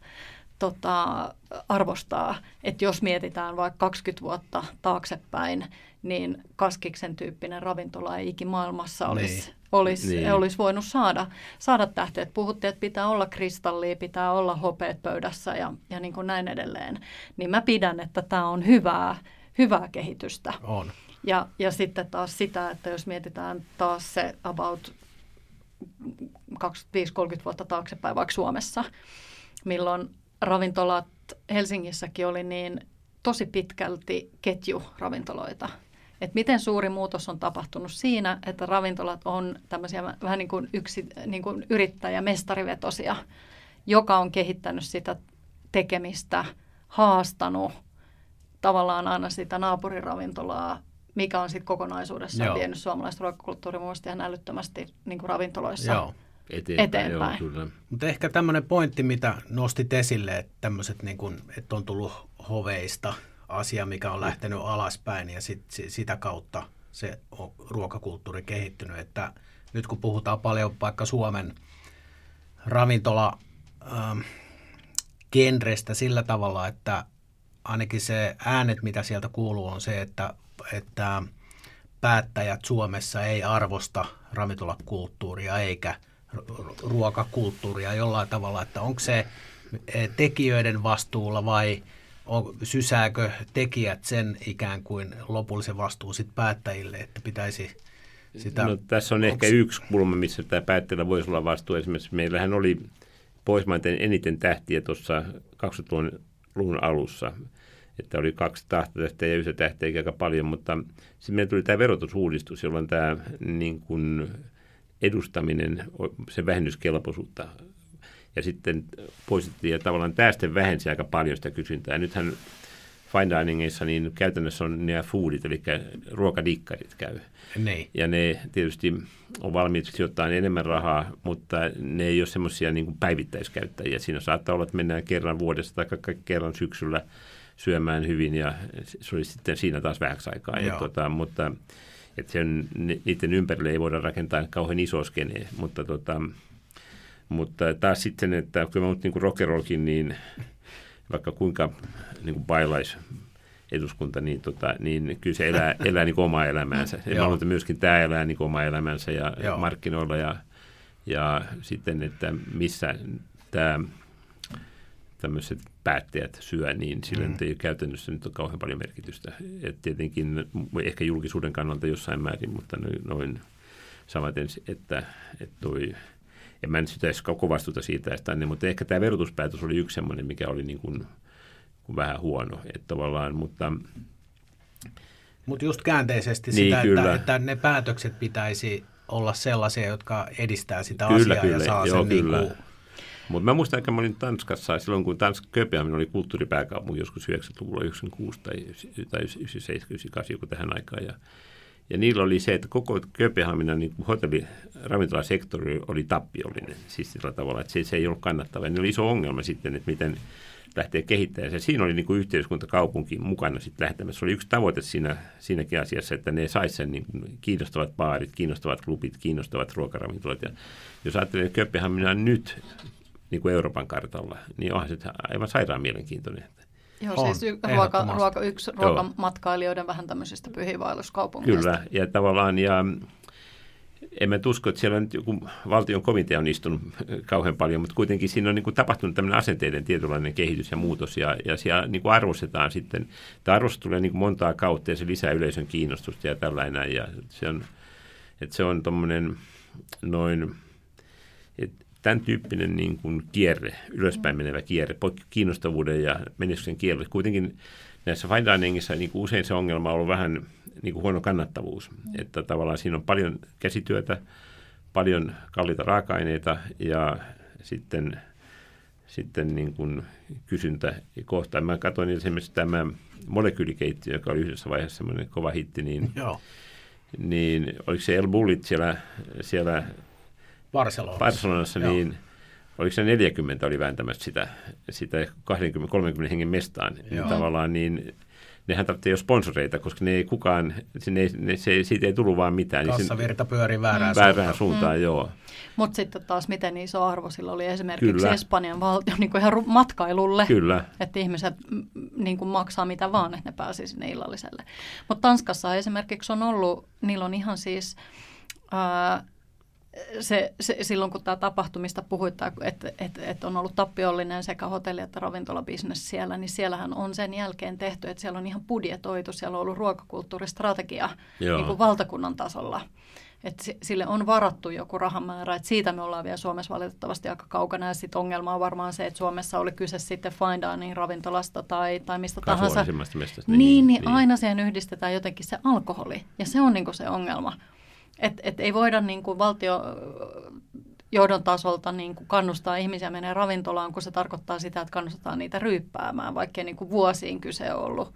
tota, arvostaa. Että jos mietitään vaikka 20 vuotta taaksepäin, niin kaskiksen tyyppinen ravintola ei ikimaailmassa olisi, niin. olisi, niin. olisi voinut saada, saada tähteet. Puhuttiin, että pitää olla kristallia, pitää olla hopeet pöydässä ja, ja niin kuin näin edelleen. Niin mä pidän, että tämä on hyvää, hyvää kehitystä. On. Ja, ja sitten taas sitä, että jos mietitään taas se about 25-30 vuotta taaksepäin vaikka Suomessa, milloin ravintolat Helsingissäkin oli niin tosi pitkälti ketjuravintoloita. Et miten suuri muutos on tapahtunut siinä, että ravintolat on tämmöisiä vähän niin kuin, yksi, niin kuin yrittäjä, mestarivetosia, joka on kehittänyt sitä tekemistä haastanut tavallaan aina sitä naapuriravintolaa, mikä on sitten kokonaisuudessaan Joo. vienyt suomalaista ruokakulttuuria muista ihan älyttömästi niin kuin ravintoloissa Joo. Eteenpäin. eteenpäin. Joo, Mutta ehkä tämmöinen pointti, mitä nostit esille, että tämmöiset, niin kuin, että on tullut hoveista asia, mikä on lähtenyt alaspäin ja sit, sitä kautta se on ruokakulttuuri kehittynyt, että nyt kun puhutaan paljon vaikka Suomen ravintola ähm, genrestä sillä tavalla, että ainakin se äänet, mitä sieltä kuuluu, on se, että, että päättäjät Suomessa ei arvosta ravintolakulttuuria eikä ruokakulttuuria jollain tavalla, että onko se e, tekijöiden vastuulla vai on, sysääkö tekijät sen ikään kuin lopullisen vastuun sit päättäjille, että pitäisi sitä... No, tässä on onks... ehkä yksi kulma, missä tämä päättäjällä voisi olla vastuu. Esimerkiksi meillähän oli Pohjoismaiden eniten tähtiä tuossa 2000-luvun alussa että oli kaksi tahtotähteä ja yhtä tähteä aika paljon, mutta sitten meillä tuli tämä verotusuudistus, jolloin tämä niin kuin edustaminen, se vähennyskelpoisuutta ja sitten poistettiin ja tavallaan sitten vähensi aika paljon sitä kysyntää. Nythän fine diningissa niin käytännössä on nämä foodit, eli ruokadikkarit käy. Niin. Ja ne tietysti on valmiit sijoittamaan enemmän rahaa, mutta ne ei ole semmoisia niin päivittäiskäyttäjiä. Siinä saattaa olla, että mennään kerran vuodessa tai kerran syksyllä syömään hyvin ja se oli sitten siinä taas vähäksi aikaa. Ja tuota, mutta että sen, niiden ympärille ei voida rakentaa kauhean iso skene, mutta, tota, mutta taas sitten, että kyllä mä niin rockerolkin, niin vaikka kuinka niin kuin bailais eduskunta, niin, tota, niin kyllä se elää, elää niin omaa elämäänsä. Ja mä että myöskin tämä elää niin omaa elämäänsä ja Joo. markkinoilla ja, ja sitten, että missä tämä tämmöiset päättäjät syö, niin sillä mm. ei käytännössä nyt ole kauhean paljon merkitystä. Et tietenkin ehkä julkisuuden kannalta jossain määrin, mutta noin samaten, että, että toi, en mä nyt sitä edes koko vastuuta siitä, että mutta ehkä tämä verotuspäätös oli yksi semmoinen, mikä oli niin kuin, kuin vähän huono. Että tavallaan, mutta mutta just käänteisesti niin, sitä, kyllä. että, että ne päätökset pitäisi olla sellaisia, jotka edistää sitä kyllä, asiaa kyllä. ja saa Joo, sen kyllä. Niin kuin mutta mä muistan, että mä olin Tanskassa silloin, kun Tanska Kööpenhamina oli kulttuuripääkaupunki joskus 90-luvulla, 96 tai, tai 97, 98, joku tähän aikaan. Ja, ja niillä oli se, että koko Kööpenhaminan niin hotelli, ravintolasektori oli tappiollinen. Siis sillä tavalla, että se, se ei ollut kannattava. Ne oli iso ongelma sitten, että miten lähtee kehittämään. Ja siinä oli niin kuin yhteiskuntakaupunki mukana sitten lähtemässä. Se oli yksi tavoite siinä, siinäkin asiassa, että ne saisi sen niin kuin kiinnostavat baarit, kiinnostavat klubit, kiinnostavat ruokaravintolat. Ja jos ajattelee Kööpenhamina nyt niin kuin Euroopan kartalla, niin onhan se aivan sairaan mielenkiintoinen. Joo, on, siis y- ruoka, ruoka, yksi ruokamatkailijoiden vähän tämmöisistä pyhiinvaelluskaupungeista. Kyllä, ja tavallaan, ja en mä usko, että siellä nyt joku valtion komitea on istunut kauhean paljon, mutta kuitenkin siinä on niin kuin tapahtunut tämmöinen asenteiden tietynlainen kehitys ja muutos, ja, ja siellä niin kuin arvostetaan sitten, tämä arvostus tulee niin kuin montaa kautta, ja se lisää yleisön kiinnostusta ja tällainen, ja se on, että se on tuommoinen noin, että tämän tyyppinen niin kuin kierre, ylöspäin menevä kierre, kiinnostavuuden ja menestyksen kierre. Kuitenkin näissä fine diningissa niin kuin usein se ongelma on ollut vähän niin kuin huono kannattavuus. Mm. Että tavallaan siinä on paljon käsityötä, paljon kalliita raaka-aineita ja sitten, sitten niin kuin kysyntä kohtaan. Mä katsoin esimerkiksi tämä molekyylikeittiö, joka oli yhdessä vaiheessa semmoinen kova hitti, niin, Joo. niin oliko se El Bullit siellä, siellä Barcelonassa, Barcelonassa niin oliko se 40 oli vääntämässä sitä, sitä 20-30 hengen mestaan. Niin tavallaan niin nehän tarvitsee jo sponsoreita, koska ne ei kukaan, ne, ne, se, siitä ei tullut vaan mitään. Kassavirta niin pyörii väärään, väärään suuntaan. suuntaan mm. joo. Mutta sitten taas miten iso arvo sillä oli esimerkiksi Kyllä. Espanjan valtio niin kuin ihan matkailulle. Kyllä. Että ihmiset niin kuin maksaa mitä vaan, että ne pääsisi sinne illalliselle. Mutta Tanskassa esimerkiksi on ollut, niillä on ihan siis... Ää, se, se, silloin kun tämä tapahtumista puhuit, että et, et on ollut tappiollinen sekä hotelli- että ravintolabisnes siellä, niin siellähän on sen jälkeen tehty, että siellä on ihan budjetoitu, siellä on ollut ruokakulttuuristrategia niin kuin valtakunnan tasolla. että sille on varattu joku rahamäärä, että siitä me ollaan vielä Suomessa valitettavasti aika kaukana. Ja sitten ongelma on varmaan se, että Suomessa oli kyse sitten fine dining ravintolasta tai, tai mistä tahansa. Mestasta, niin, niin, niin, aina siihen yhdistetään jotenkin se alkoholi. Ja se on niin se ongelma. Että et ei voida niin kuin valtio johdon tasolta niin kuin kannustaa ihmisiä menee ravintolaan, kun se tarkoittaa sitä, että kannustetaan niitä ryyppäämään, vaikkei niin kuin vuosiin kyse ollut,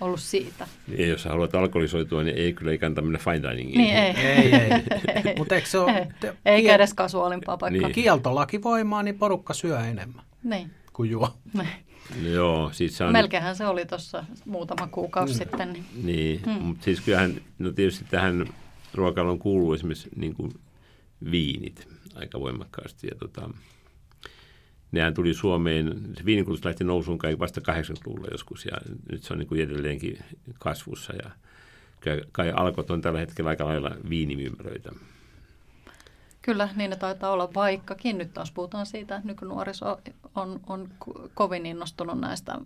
ollut siitä. Ja jos haluat alkoholisoitua, niin ei kyllä ikään tämmöinen fine diningiin. Niin ei. Ei, ei. Mutta eikö se ole... Ei. Eikä edes kasuaalimpaa paikkaa. Niin. Kieltolaki voimaa, niin porukka syö enemmän Niin. kuin juo. niin. Joo, siis se on... Melkeinhän se oli tuossa muutama kuukausi mm. sitten. Niin. Niin, mm. mutta siis kyllähän, no tietysti tähän ruokailuun kuuluu esimerkiksi niin kuin viinit aika voimakkaasti. Ja tota, nehän tuli Suomeen, se viinikulutus lähti nousuun kai vasta 80-luvulla joskus ja nyt se on niin kuin edelleenkin kasvussa ja kai, alkot on tällä hetkellä aika lailla viinimyymälöitä. Kyllä, niin ne taitaa olla, vaikkakin nyt taas puhutaan siitä, että nykynuoriso on, on ko- kovin innostunut näistä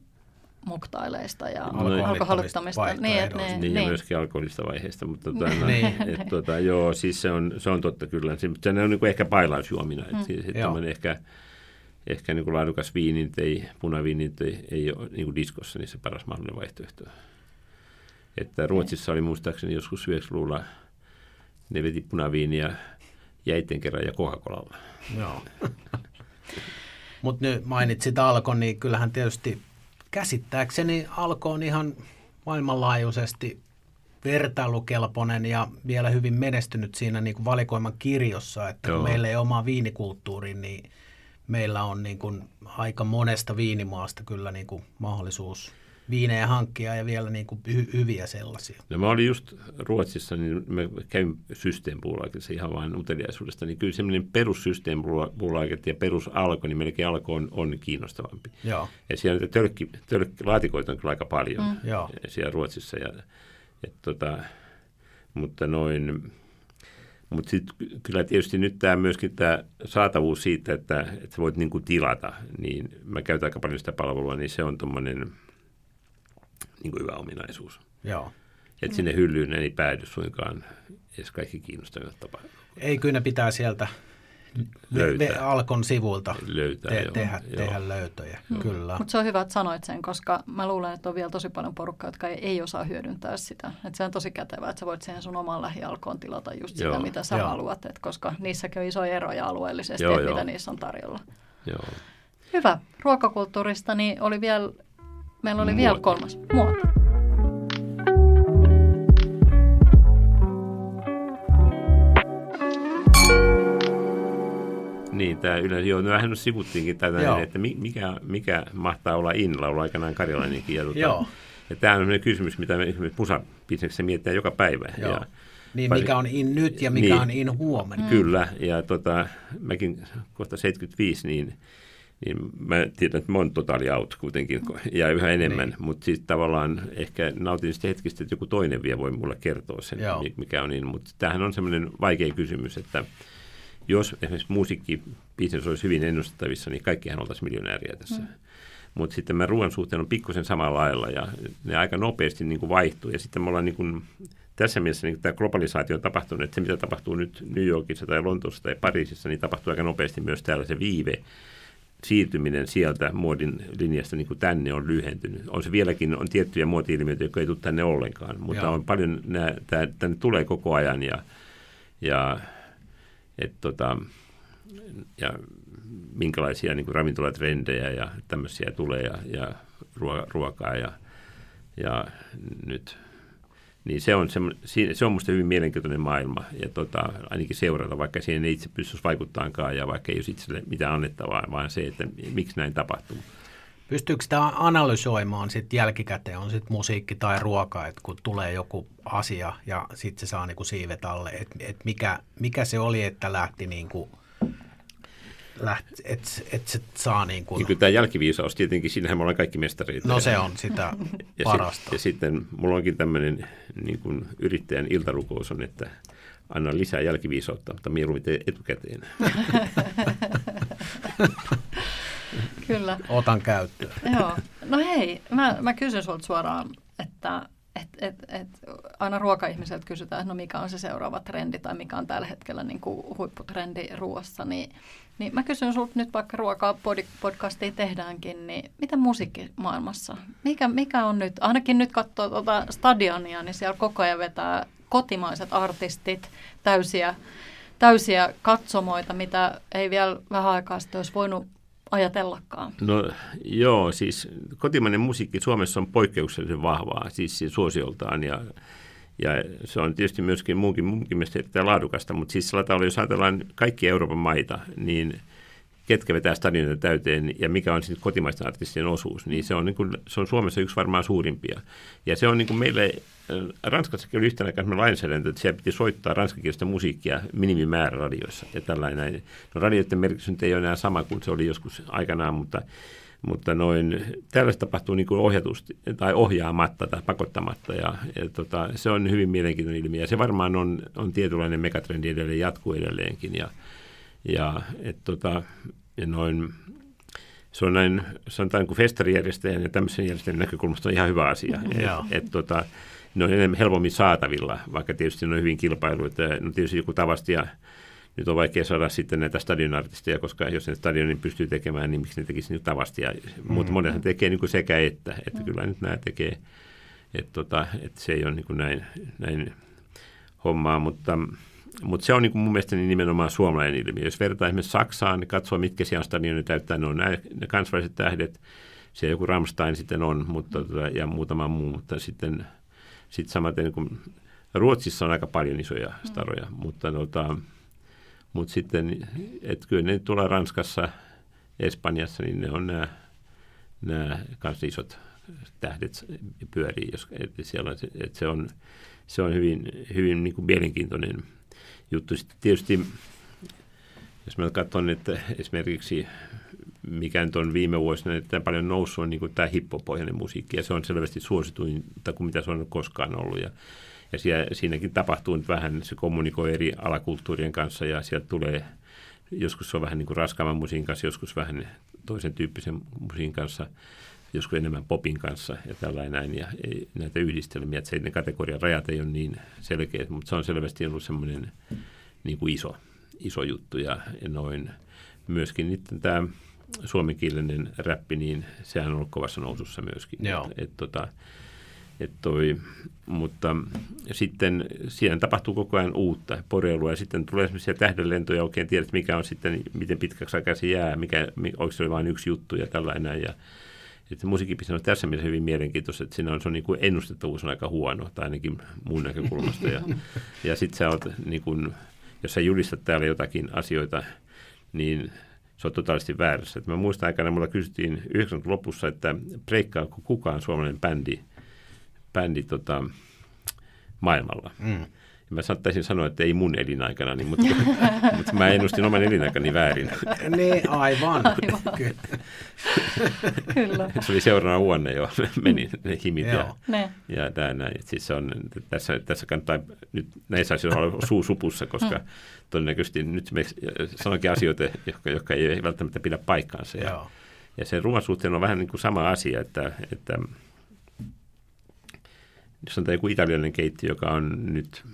muktaileista ja Alkoholittomista alkoholittomista. Niin, että ne, Niin, niin. ja myöskin alkoholista vaiheesta, mutta tota, no, Niin. et, tota, joo, siis se on, se on totta kyllä. Se, mutta se on niin kuin ehkä pailausjuomina, että Mm. siis, et ehkä, ehkä niin kuin laadukas viini, ei, punaviini ei, ei ole niin kuin diskossa niin se paras mahdollinen vaihtoehto. Että Ruotsissa oli muistaakseni joskus 90-luvulla, ne veti punaviiniä jäitten kerran ja Coca-Colalla. Joo. Mutta nyt mainitsit Alkon, niin kyllähän tietysti käsittääkseni Alko on ihan maailmanlaajuisesti vertailukelpoinen ja vielä hyvin menestynyt siinä niin kuin valikoiman kirjossa, että kun Joo. meillä ei ole omaa viinikulttuuri, niin meillä on niin kuin aika monesta viinimaasta kyllä niin kuin mahdollisuus viinejä hankkia ja vielä niin kuin hy- hyviä sellaisia. No mä olin just Ruotsissa, niin mä kävin systeempuulaikissa ihan vain uteliaisuudesta, niin kyllä semmoinen perussysteempuulaiket ja perusalko, niin melkein alko on, on kiinnostavampi. Joo, Ja siellä niitä tölkki, tölkki, laatikoita on kyllä aika paljon mm. siellä Ruotsissa. Ja, et tota, mutta noin, mutta sitten kyllä tietysti nyt tämä myöskin tämä saatavuus siitä, että, että sä voit niinku tilata, niin mä käytän aika paljon sitä palvelua, niin se on tuommoinen niinku hyvä ominaisuus. joo. Että sinne hyllyyn ei päädy suinkaan edes kaikki kiinnostavat tapa Ei kyllä ne pitää sieltä Löytää. ve- Alkon sivuilta löytää. te- joo, tehdä, joo. tehdä löytöjä, kyllä. Mutta se on hyvä, että sanoit sen, koska mä luulen, että on vielä tosi paljon porukkaa, jotka ei, ei osaa hyödyntää sitä. Et se on tosi kätevää, että sä voit siihen sun omaan lähialkoon tilata just sitä, Joo. mitä sä Joo. haluat, et koska niissäkin on isoja eroja alueellisesti, Joo, että joo. mitä niissä on tarjolla. Joo. Hyvä. Ruokakulttuurista niin oli vielä, meillä oli vielä kolmas. Muoti. Niin, tämä yleensä, joo, vähän nyt sivuttiinkin tätä, Joo. että mi- mikä, mikä mahtaa olla in, laulu aikanaan karjalainenkin. Ja, tuota, Joo. ja tämä on sellainen kysymys, mitä me esimerkiksi musabisneksessä mietitään joka päivä. Joo. Ja, Niin pari- mikä on in nyt ja mikä Niin. on in huomenna. Kyllä, ja tota, mäkin kohta 75, niin, niin mä tiedän, että oon totaali out kuitenkin, ja yhä enemmän, Niin. mutta siis tavallaan ehkä nautin sitä hetkistä, että joku toinen vielä voi mulle kertoa sen, Joo. mi- mikä on niin, mutta tämähän on semmoinen vaikea kysymys, että jos esimerkiksi musiikkibisnes olisi hyvin ennustettavissa, niin kaikkihan oltaisiin miljonääriä tässä. Mm. Mutta sitten mä ruoan suhteen on pikkusen samalla lailla ja ne aika nopeasti niin kuin vaihtuu. Ja sitten me ollaan niin kuin, tässä mielessä niin tämä globalisaatio on tapahtunut, että se mitä tapahtuu nyt New Yorkissa tai Lontoossa tai Pariisissa, niin tapahtuu aika nopeasti myös täällä se viive siirtyminen sieltä muodin linjasta niin kuin tänne on lyhentynyt. On se vieläkin, on tiettyjä muoti-ilmiöitä, jotka ei tule tänne ollenkaan, mutta Joo. on paljon, nämä, tämä, tänne tulee koko ajan ja, ja, et, tota, ja minkälaisia niin kuin ravintolatrendejä ja tämmöisiä tulee ja, ja ruo- ruokaa ja, ja nyt niin se on, si- se on musta hyvin mielenkiintoinen maailma ja tota, ainakin seurata, vaikka siihen ei itse pystyisi vaikuttaankaan ja vaikka ei olisi itselle mitään annettavaa, vaan se, että miksi näin tapahtuu. Pystyykö sitä analysoimaan sit jälkikäteen, on sitten musiikki tai ruoka, että kun tulee joku asia ja sitten se saa niinku siivet alle, että et mikä, mikä se oli, että lähti niinku, lähti, että et se saa niinku, Niin kyllä tämä jälkiviisaus, tietenkin siinähän me ollaan kaikki mestareita. no se on sitä ja, parasta. sit, ja sitten mulla onkin tämmöinen niin kuin yrittäjän iltarukous on, että anna lisää jälkiviisautta, mutta mieluummin tee etukäteen. Kyllä. Otan käyttöön. Joo. No hei, mä, mä kysyn sulta suoraan, että et, et, et, aina ruokaihmiseltä kysytään, että no mikä on se seuraava trendi tai mikä on tällä hetkellä niin kuin huipputrendi ruoassa, niin, niin mä kysyn sulta nyt vaikka ruokaa pod- podcastia tehdäänkin, niin mitä musiikkimaailmassa? Mikä, mikä on nyt, ainakin nyt katsoo tuota stadionia, niin siellä koko ajan vetää kotimaiset artistit täysiä täysiä katsomoita, mitä ei vielä vähän aikaa sitten olisi voinut ajatellakaan? No joo, siis kotimainen musiikki Suomessa on poikkeuksellisen vahvaa, siis suosioltaan ja, ja se on tietysti myöskin muunkin, muunkin mielestä laadukasta, mutta siis sillä tavalla, jos ajatellaan kaikki Euroopan maita, niin ketkä vetää stadionita täyteen ja mikä on sitten kotimaisten artistien osuus, niin se on, niin kuin, se on Suomessa yksi varmaan suurimpia. Ja se on niin kuin meille, äh, Ranskassakin oli yhtenä aikaa lainsäädäntö, että siellä piti soittaa ranskakielistä musiikkia minimimäärä radioissa ja tällainen. No radioiden merkitys nyt ei ole enää sama kuin se oli joskus aikanaan, mutta, mutta noin, tällaista tapahtuu niin kuin ohjatusti tai ohjaamatta tai pakottamatta ja, ja tota, se on hyvin mielenkiintoinen ilmiö ja se varmaan on, on tietynlainen megatrendi edelleen, jatkuu edelleenkin ja, ja et, tota, ja noin, se on näin, sanotaan kuin festarijärjestäjän ja tämmöisen järjestäjän näkökulmasta on ihan hyvä asia. et, et, tota, ne on enemmän helpommin saatavilla, vaikka tietysti ne on hyvin kilpailuita. No tietysti joku tavasti ja nyt on vaikea saada sitten näitä stadionartisteja, koska jos ne stadionin pystyy tekemään, niin miksi ne tekisi nyt tavasti. Ja, mm. Mutta monethan tekee niin kuin sekä että, että mm. kyllä nyt nämä tekee, että, tota, että se ei ole niin kuin näin, näin hommaa, mutta mutta se on niin kuin mun mielestä niin nimenomaan suomalainen ilmiö. Jos vertaa esimerkiksi Saksaan, niin katsoo, mitkä siellä on stadionin täyttää, ne on nämä, ne kansainväliset tähdet. Se joku Ramstein sitten on, mutta, tota, ja muutama muu, mutta sitten sit samaten niin kuin Ruotsissa on aika paljon isoja mm. staroja, mm. mutta, nota, mutta sitten, että kyllä ne tulee Ranskassa, Espanjassa, niin ne on nämä, nämä kanssa isot tähdet pyörii, jos, että siellä, että se on, se on hyvin, hyvin niin kuin mielenkiintoinen juttu. Sitten tietysti, jos mä katson, että esimerkiksi mikä nyt on viime vuosina että paljon noussut, on niin tämä hippopohjainen musiikki, ja se on selvästi suosituinta kuin mitä se on koskaan ollut. Ja, ja siellä, siinäkin tapahtuu nyt vähän, se kommunikoi eri alakulttuurien kanssa, ja sieltä tulee, joskus se on vähän niin kuin raskaamman musiikin kanssa, joskus vähän toisen tyyppisen musiikin kanssa, joskus enemmän popin kanssa ja tällainen näin, ja ei, näitä yhdistelmiä, että se, ne kategorian rajat ei ole niin selkeät, mutta se on selvästi ollut semmoinen niin kuin iso, iso juttu, ja, ja noin myöskin nyt tämä suomenkielinen räppi, niin sehän on ollut kovassa nousussa myöskin. Joo. Et, et, tota, et toi, mutta sitten siinä tapahtuu koko ajan uutta poreilua ja sitten tulee sellaisia tähdenlentoja, oikein tiedät mikä on sitten, miten pitkäksi aikaa se jää, mikä, onko se vain yksi juttu ja tällainen. Ja, että musiikkipiste on tässä mielessä hyvin mielenkiintoista, että siinä on, se on niin kuin ennustettavuus on aika huono, tai ainakin mun näkökulmasta. Ja, ja sitten sä oot, niin kuin, jos sä julistat täällä jotakin asioita, niin se on totaalisesti väärässä. Et mä muistan aikana, mulla kysyttiin 90 lopussa, että breikkaako kukaan suomalainen bändi, bändi tota, maailmalla. Mm. Mä saattaisin sanoa, että ei mun elinaikana, niin, mutta, mutta mä ennustin oman elinaikani väärin. niin, aivan. aivan. Kyllä. Se oli seuraava vuonna jo, meni ne himit ja, ne. ja tämä näin. Siis se on, tässä, tässä kannattaa nyt näissä asioissa olla suu supussa, koska mm. todennäköisesti nyt me sanonkin asioita, jotka, jotka ei välttämättä pidä paikkaansa. Ja, ja sen ruoan suhteen on vähän niin kuin sama asia, että, että jos on joku italialainen keittiö, joka on nyt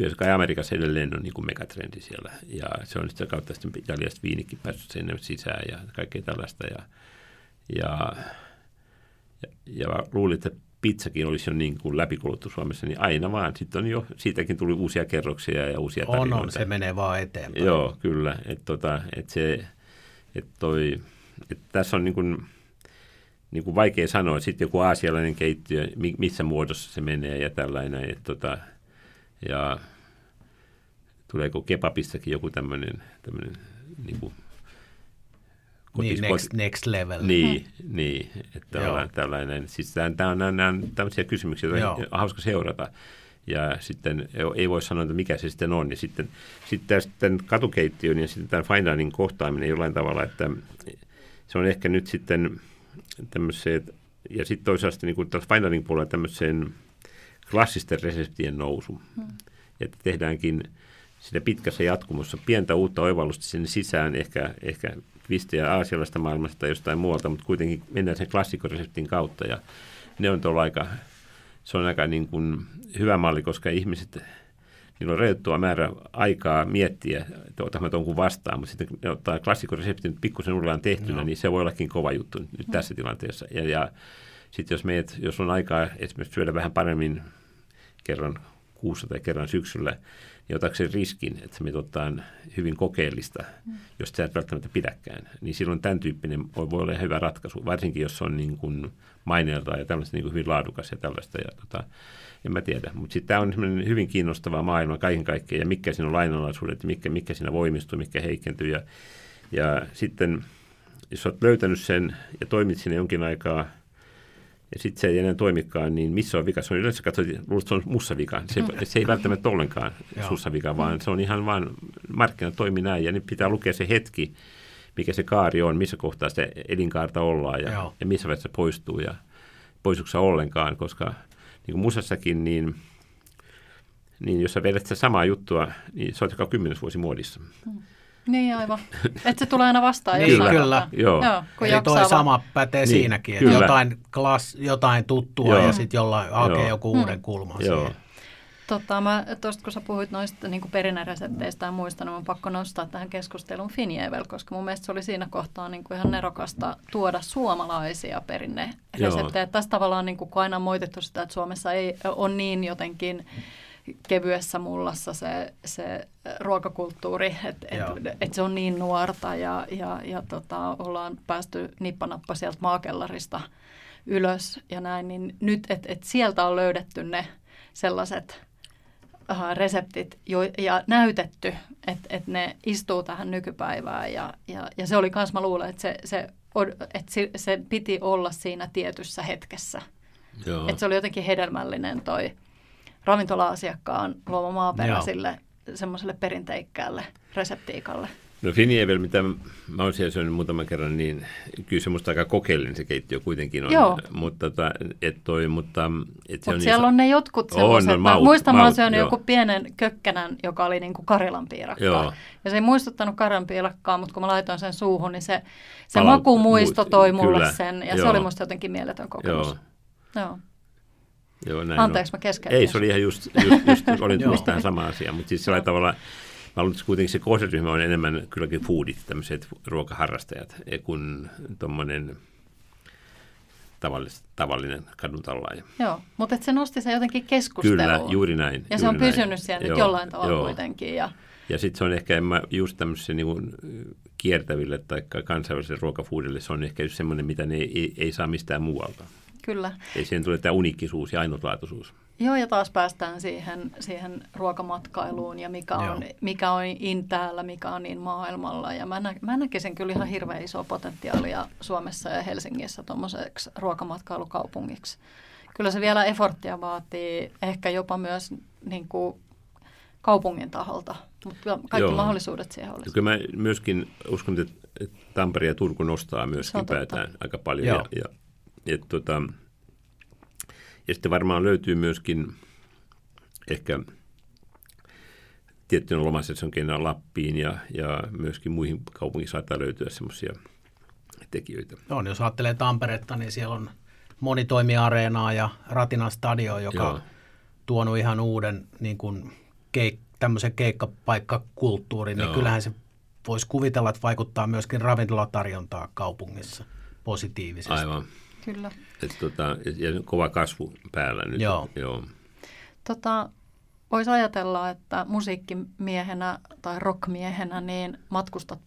kyllä se kai Amerikassa edelleen on niin kuin megatrendi siellä. Ja se on sitä kautta sitten Italiasta viinikin päässyt sinne sisään ja kaikkea tällaista. Ja, ja, ja, ja luulin, että pizzakin olisi jo niin kuin läpikuluttu Suomessa, niin aina vaan. Sitten on jo, siitäkin tuli uusia kerroksia ja uusia tarinoita. On, on se menee vaan eteenpäin. Joo, kyllä. Että tota, et se, et toi, et tässä on niin kuin, niin kuin vaikea sanoa, että sitten joku aasialainen keittiö, missä muodossa se menee ja tällainen. Että tota, ja tuleeko kebabistakin joku tämmöinen, tämmöinen niin kuin kotis, niin, next, next level. Niin, niin että on tällainen. Siis tämä on, nämä on tämmöisiä kysymyksiä, joita on hauska seurata. Ja sitten ei voi sanoa, että mikä se sitten on. Ja sitten, sitten sitten katukeittiön ja sitten tämän fine dining kohtaaminen jollain tavalla, että se on ehkä nyt sitten tämmöiseen, ja sitten toisaalta niin kuin fine dining puolella tämmöiseen klassisten reseptien nousu. Hmm. Että tehdäänkin siinä pitkässä jatkumossa pientä uutta oivallusta sinne sisään, ehkä, ehkä twistejä aasialaista maailmasta tai jostain muualta, mutta kuitenkin mennään sen klassikoreseptin kautta ja ne on tuolla aika, se on aika niin kuin hyvä malli, koska ihmiset, niillä on rajoittua määrä aikaa miettiä, että otamme tuon kuin vastaan, mutta sitten ne ottaa klassikoreseptin pikkusen uudelleen tehtynä, no. niin se voi ollakin kova juttu nyt hmm. tässä tilanteessa. Ja, ja sitten jos, meet, jos on aikaa esimerkiksi syödä vähän paremmin kerran kuussa tai kerran syksyllä, ja otakseen riskin, että se ottaa hyvin kokeellista, mm. jos sä et välttämättä pidäkään, niin silloin tämän tyyppinen voi, voi olla hyvä ratkaisu, varsinkin jos on niin kuin maineelta ja tällaista niin kuin hyvin laadukas ja tällaista. Ja tota, en mä tiedä, mutta sitten tämä on hyvin kiinnostava maailma kaiken kaikkiaan ja mikä siinä on lainalaisuudet mikä, mikä siinä voimistuu, mikä heikentyy ja, ja sitten jos olet löytänyt sen ja toimit sinne jonkin aikaa – ja sitten se ei enää toimikaan, niin missä on vika? Se on yleensä katsottu, että se on mussa vika. Se, se ei välttämättä ollenkaan sussa vika, vaan se on ihan vain, markkinat toimii näin ja nyt pitää lukea se hetki, mikä se kaari on, missä kohtaa se elinkaarta ollaan ja, ja missä vaiheessa se poistuu ja poistuuko ollenkaan, koska niin kuin musassakin, niin, niin jos sä vedät sitä samaa juttua, niin se on joka kymmenes vuosi muodissa. Hmm. Niin aivan. Että se tulee aina vastaan niin, jossain Kyllä, joo. joo kun Eli toi sama pätee niin, siinäkin, että jotain, klass, jotain tuttua joo. ja sitten jollain hakee joo. joku hmm. uuden kulman joo. siihen. Tota, mä, tosta, kun sä puhuit noista niin perinnäresepteistä ja muista, niin on pakko nostaa tähän keskusteluun Finjevel, koska mun mielestä se oli siinä kohtaa niin kuin ihan nerokasta tuoda suomalaisia perinnereseptejä. Tässä tavallaan, niin kuin, kun aina on moitettu sitä, että Suomessa ei ole niin jotenkin kevyessä mullassa se, se ruokakulttuuri, että et, et se on niin nuorta ja, ja, ja tota, ollaan päästy nippanappa sieltä maakellarista ylös ja näin, niin nyt, että et sieltä on löydetty ne sellaiset uh, reseptit jo, ja näytetty, että et ne istuu tähän nykypäivään ja, ja, ja se oli kans, mä luulen, että se, se, että se, se piti olla siinä tietyssä hetkessä. Että se oli jotenkin hedelmällinen toi ravintola-asiakkaan luoma maaperäisille semmoiselle perinteikkäälle reseptiikalle. No Finievel, mitä mä oon siellä syönyt muutaman kerran, niin kyllä se musta aika kokeellinen se keittiö kuitenkin on. Joo. Mutta, tota, et toi, mutta et se Mut on siellä iso... on ne jotkut sellaiset. On, maut, muistan, maut, mä oon syönyt joku pienen kökkänän, joka oli niin kuin Karilan piirakkaa. Joo. Ja se ei muistuttanut Karilan piirakkaa, mutta kun mä laitoin sen suuhun, niin se, se Pala, makumuisto toi mulle kyllä, sen. Ja joo. se oli musta jotenkin mieletön kokemus. Joo. joo. Joo, näin Anteeksi, on. mä keskeytin. Ei, se oli ihan just, just, just olin just tähän sama asia, mutta siis sillä tavalla, mä luulen, että kuitenkin se kohderyhmä on enemmän kylläkin foodit, tämmöiset ruokaharrastajat, kuin tuommoinen tavallis, tavallinen kaduntallaaja. Joo, mutta se nosti se jotenkin keskusteluun. Kyllä, juuri näin. Ja juuri se on näin. pysynyt siellä joo, nyt jollain tavalla joo. kuitenkin. Ja, ja sitten se on ehkä en mä, just tämmöiselle niin kiertäville tai kansainväliselle ruokafoodille, se on ehkä just semmoinen, mitä ne ei, ei, ei saa mistään muualta. Kyllä. Ei siihen tule tämä unikkisuus ja ainutlaatuisuus. Joo, ja taas päästään siihen, siihen ruokamatkailuun ja mikä on, mikä on in täällä, mikä on niin maailmalla. Ja mä, nä, mä näkisin kyllä ihan hirveän isoa potentiaalia Suomessa ja Helsingissä tuommoiseksi ruokamatkailukaupungiksi. Kyllä se vielä efforttia vaatii, ehkä jopa myös niin kuin kaupungin taholta, mutta kaikki Joo. mahdollisuudet siihen olisi. Kyllä mä myöskin uskon, että Tampere ja Turku nostaa myöskin päätään aika paljon. Joo. Ja, ja et tota, ja sitten varmaan löytyy myöskin ehkä tiettyjen lomasesonkeina Lappiin ja, ja myöskin muihin kaupunkiin saattaa löytyä semmoisia tekijöitä. On, jos ajattelee Tamperetta, niin siellä on monitoimiareenaa ja Ratinan stadio, joka Joo. tuonut ihan uuden niin kuin keik, tämmöisen keikkapaikkakulttuurin, niin kyllähän se voisi kuvitella, että vaikuttaa myöskin ravintolatarjontaa kaupungissa positiivisesti. Aivan. Kyllä. Et, tota, ja kova kasvu päällä nyt. Joo. Joo. Tota, Voisi ajatella, että musiikkimiehenä tai rockmiehenä niin matkustat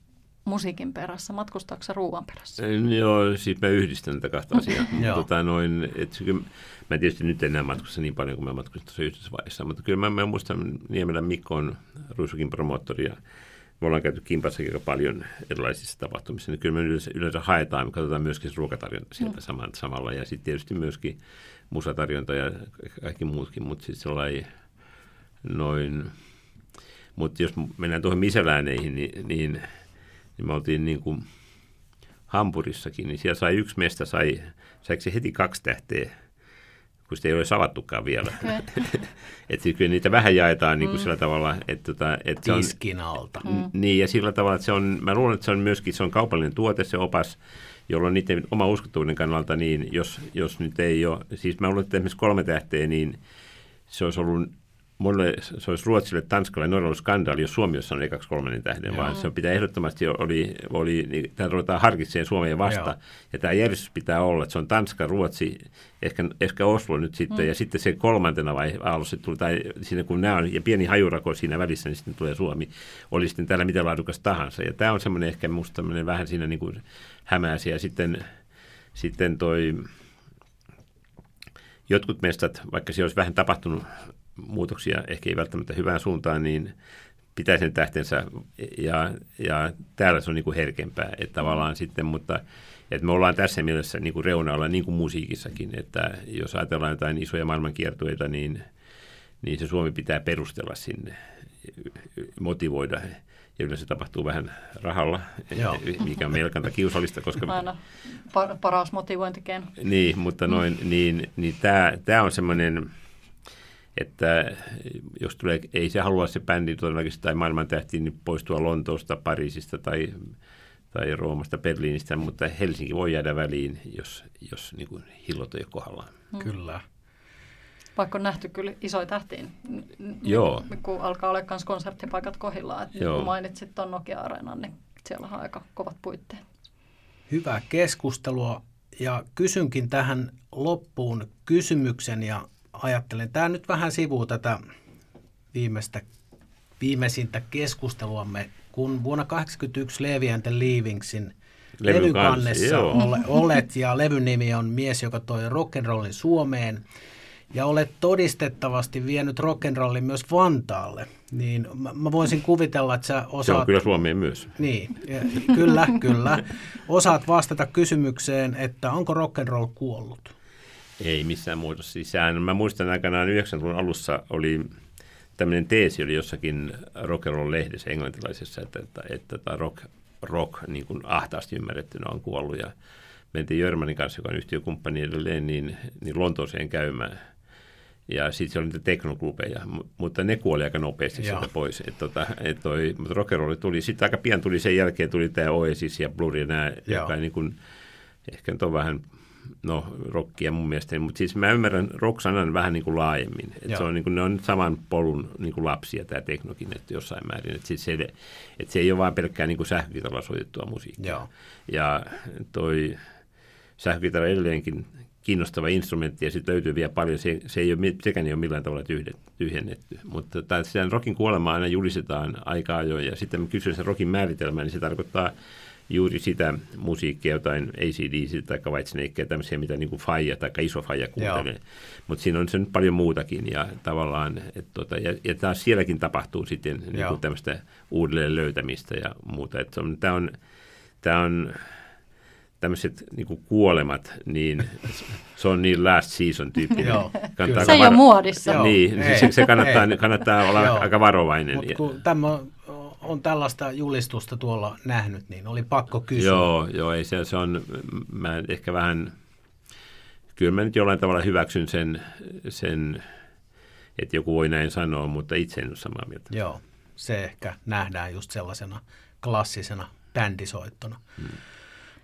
musiikin perässä. Matkustaako se ruoan perässä? Joo, siis mä yhdistän tätä kahta asiaa. tota, noin, et, kyllä, mä tietysti nyt enää matkusta niin paljon kuin mä matkustin tuossa yhdessä vaiheessa, mutta kyllä mä, mä muistan Niemelän Mikon Ruisukin promottori ja me ollaan käyty kimpassakin aika paljon erilaisissa tapahtumissa, niin kyllä me yleensä, yleensä haetaan, me katsotaan myöskin ruokatarjonta sieltä mm. saman, samalla, ja sitten tietysti myöskin musatarjonta ja kaikki muutkin, mutta siis sellainen noin, mutta jos mennään tuohon miselääneihin, niin, niin, niin me oltiin niin kuin Hampurissakin, niin siellä sai yksi mestä, sai, saiko se heti kaksi tähteä kun sitä ei ole savattukaan vielä. että kyllä niitä vähän jaetaan niin kuin mm. sillä tavalla, että, tota, että se on... Tiskin alta. Mm. Niin, ja sillä tavalla, että se on, mä luulen, että se on myöskin se on kaupallinen tuote, se opas, jolloin niiden oma uskottavuuden kannalta, niin jos, jos nyt ei ole, siis mä luulen, että esimerkiksi kolme tähteä, niin se olisi ollut mulle se olisi Ruotsille, Tanskalle ja Norjalle skandaali, jos Suomi olisi sanonut ekaksi kolmannen tähden, Joo. vaan se pitää ehdottomasti, oli, oli niin, tämä ruvetaan harkitsemaan Suomeen vasta. Joo. Ja tämä järjestys pitää olla, että se on Tanska, Ruotsi, ehkä, ehkä Oslo nyt sitten, mm. ja sitten se kolmantena vai aallossa tuli, tai siinä kun nämä on, ja pieni hajurako siinä välissä, niin sitten tulee Suomi, oli sitten täällä mitä laadukas tahansa. Ja tämä on semmoinen ehkä musta vähän siinä niin kuin hämääsi, ja sitten, sitten toi, jotkut mestat, vaikka se olisi vähän tapahtunut muutoksia, ehkä ei välttämättä hyvään suuntaan, niin pitää sen tähtensä ja, ja täällä se on niin kuin herkempää, että tavallaan sitten, mutta että me ollaan tässä mielessä niin kuin reunalla niin kuin musiikissakin, että jos ajatellaan jotain isoja maailmankiertueita, niin, niin se Suomi pitää perustella sinne, motivoida ja yleensä tapahtuu vähän rahalla, Joo. mikä on melkanta kiusallista. Koska... Aina paras motivointikeino. Niin, mutta noin, niin, niin tämä, tämä on semmoinen, että jos tulee, ei se halua se bändi todennäköisesti tai maailman tähti niin poistua Lontoosta, Pariisista tai, tai Roomasta, Berliinistä, mutta Helsinki voi jäädä väliin, jos, jos niin kuin hillot ei kohdallaan. Hmm. Kyllä. Vaikka on nähty kyllä isoja tähtiin, Joo. kun alkaa olla myös konserttipaikat kohdillaan. Että Joo. kun mainitsit tuon Nokia-areenan, niin siellä on aika kovat puitteet. Hyvää keskustelua ja kysynkin tähän loppuun kysymyksen ja ajattelen, tämä nyt vähän sivuu tätä viimeistä, viimeisintä keskusteluamme, kun vuonna 1981 Levi and the Leavingsin levykannessa ole, olet ja levyn nimi on Mies, joka toi rock'n'rollin Suomeen ja olet todistettavasti vienyt rock'n'rollin myös Vantaalle, niin mä, mä voisin kuvitella, että sä osaat... Se on kyllä Suomeen myös. Niin, ja, kyllä, kyllä. Osaat vastata kysymykseen, että onko rock'n'roll kuollut? Ei missään muodossa. Siis sehän, mä muistan aikanaan 90-luvun alussa oli tämmöinen teesi oli jossakin rock and roll lehdessä englantilaisessa, että, että, että, että rock, rock niin kuin ahtaasti ymmärrettynä on kuollut ja mentiin Jörmanin kanssa, joka on yhtiökumppani edelleen, niin, niin Lontooseen käymään. Ja sitten se oli niitä teknoklubeja, mutta ne kuoli aika nopeasti Joo. sieltä pois. Et tota, et toi, mutta rock'n'roll tuli, sitten aika pian tuli sen jälkeen tuli tämä Oasis ja Blur ja nämä, joka niin kuin, ehkä nyt on vähän no rockia mun mielestä, mutta siis mä ymmärrän rock-sanan vähän niin kuin laajemmin. Että se on, niin kuin, ne on saman polun niin kuin lapsia tämä teknokin, että jossain määrin. Että, siis se, että se ei ole vain pelkkää niin sähkökitaralla soitettua musiikkia. Joo. Ja toi sähkökitara edelleenkin kiinnostava instrumentti ja sitten löytyy vielä paljon, se, se ei ole, sekään ei ole millään tavalla tyhjennetty. Mutta tämän rockin kuolema aina julistetaan aika ajoin ja sitten mä kysyn sen rockin määritelmää, niin se tarkoittaa juuri sitä musiikkia, jotain ACDC tai Whitesnakea, tämmöisiä, mitä niin kuin Faija tai iso Faija kuuntelee. Mutta siinä on se nyt paljon muutakin ja tavallaan, et tota, ja, ja taas sielläkin tapahtuu sitten niin kuin tämmöistä uudelleen löytämistä ja muuta. Tämä on, tää on tämmöiset niin kuolemat, niin se on niin last season tyyppinen. Joo, se ei varo- ole muodissa. Niin, se, se kannattaa, kannattaa olla aika varovainen. Mutta kun tämä on tällaista julistusta tuolla nähnyt, niin oli pakko kysyä. Joo, joo ei se, se on, mä ehkä vähän, kyllä mä nyt jollain tavalla hyväksyn sen, sen että joku voi näin sanoa, mutta itse en ole samaa mieltä. Joo, se ehkä nähdään just sellaisena klassisena bändisoittona. Hmm.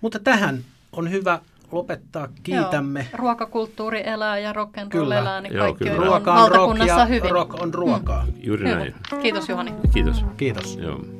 Mutta tähän on hyvä lopettaa. Kiitämme. Joo, ruokakulttuuri elää ja rock and roll elää, niin Joo, kaikki kyllä. on ruoka on valtakunnassa rock ja hyvin. rock on ruokaa. Mm. Juuri Hyvä. näin. Kiitos Juhani. Kiitos. Kiitos. Joo.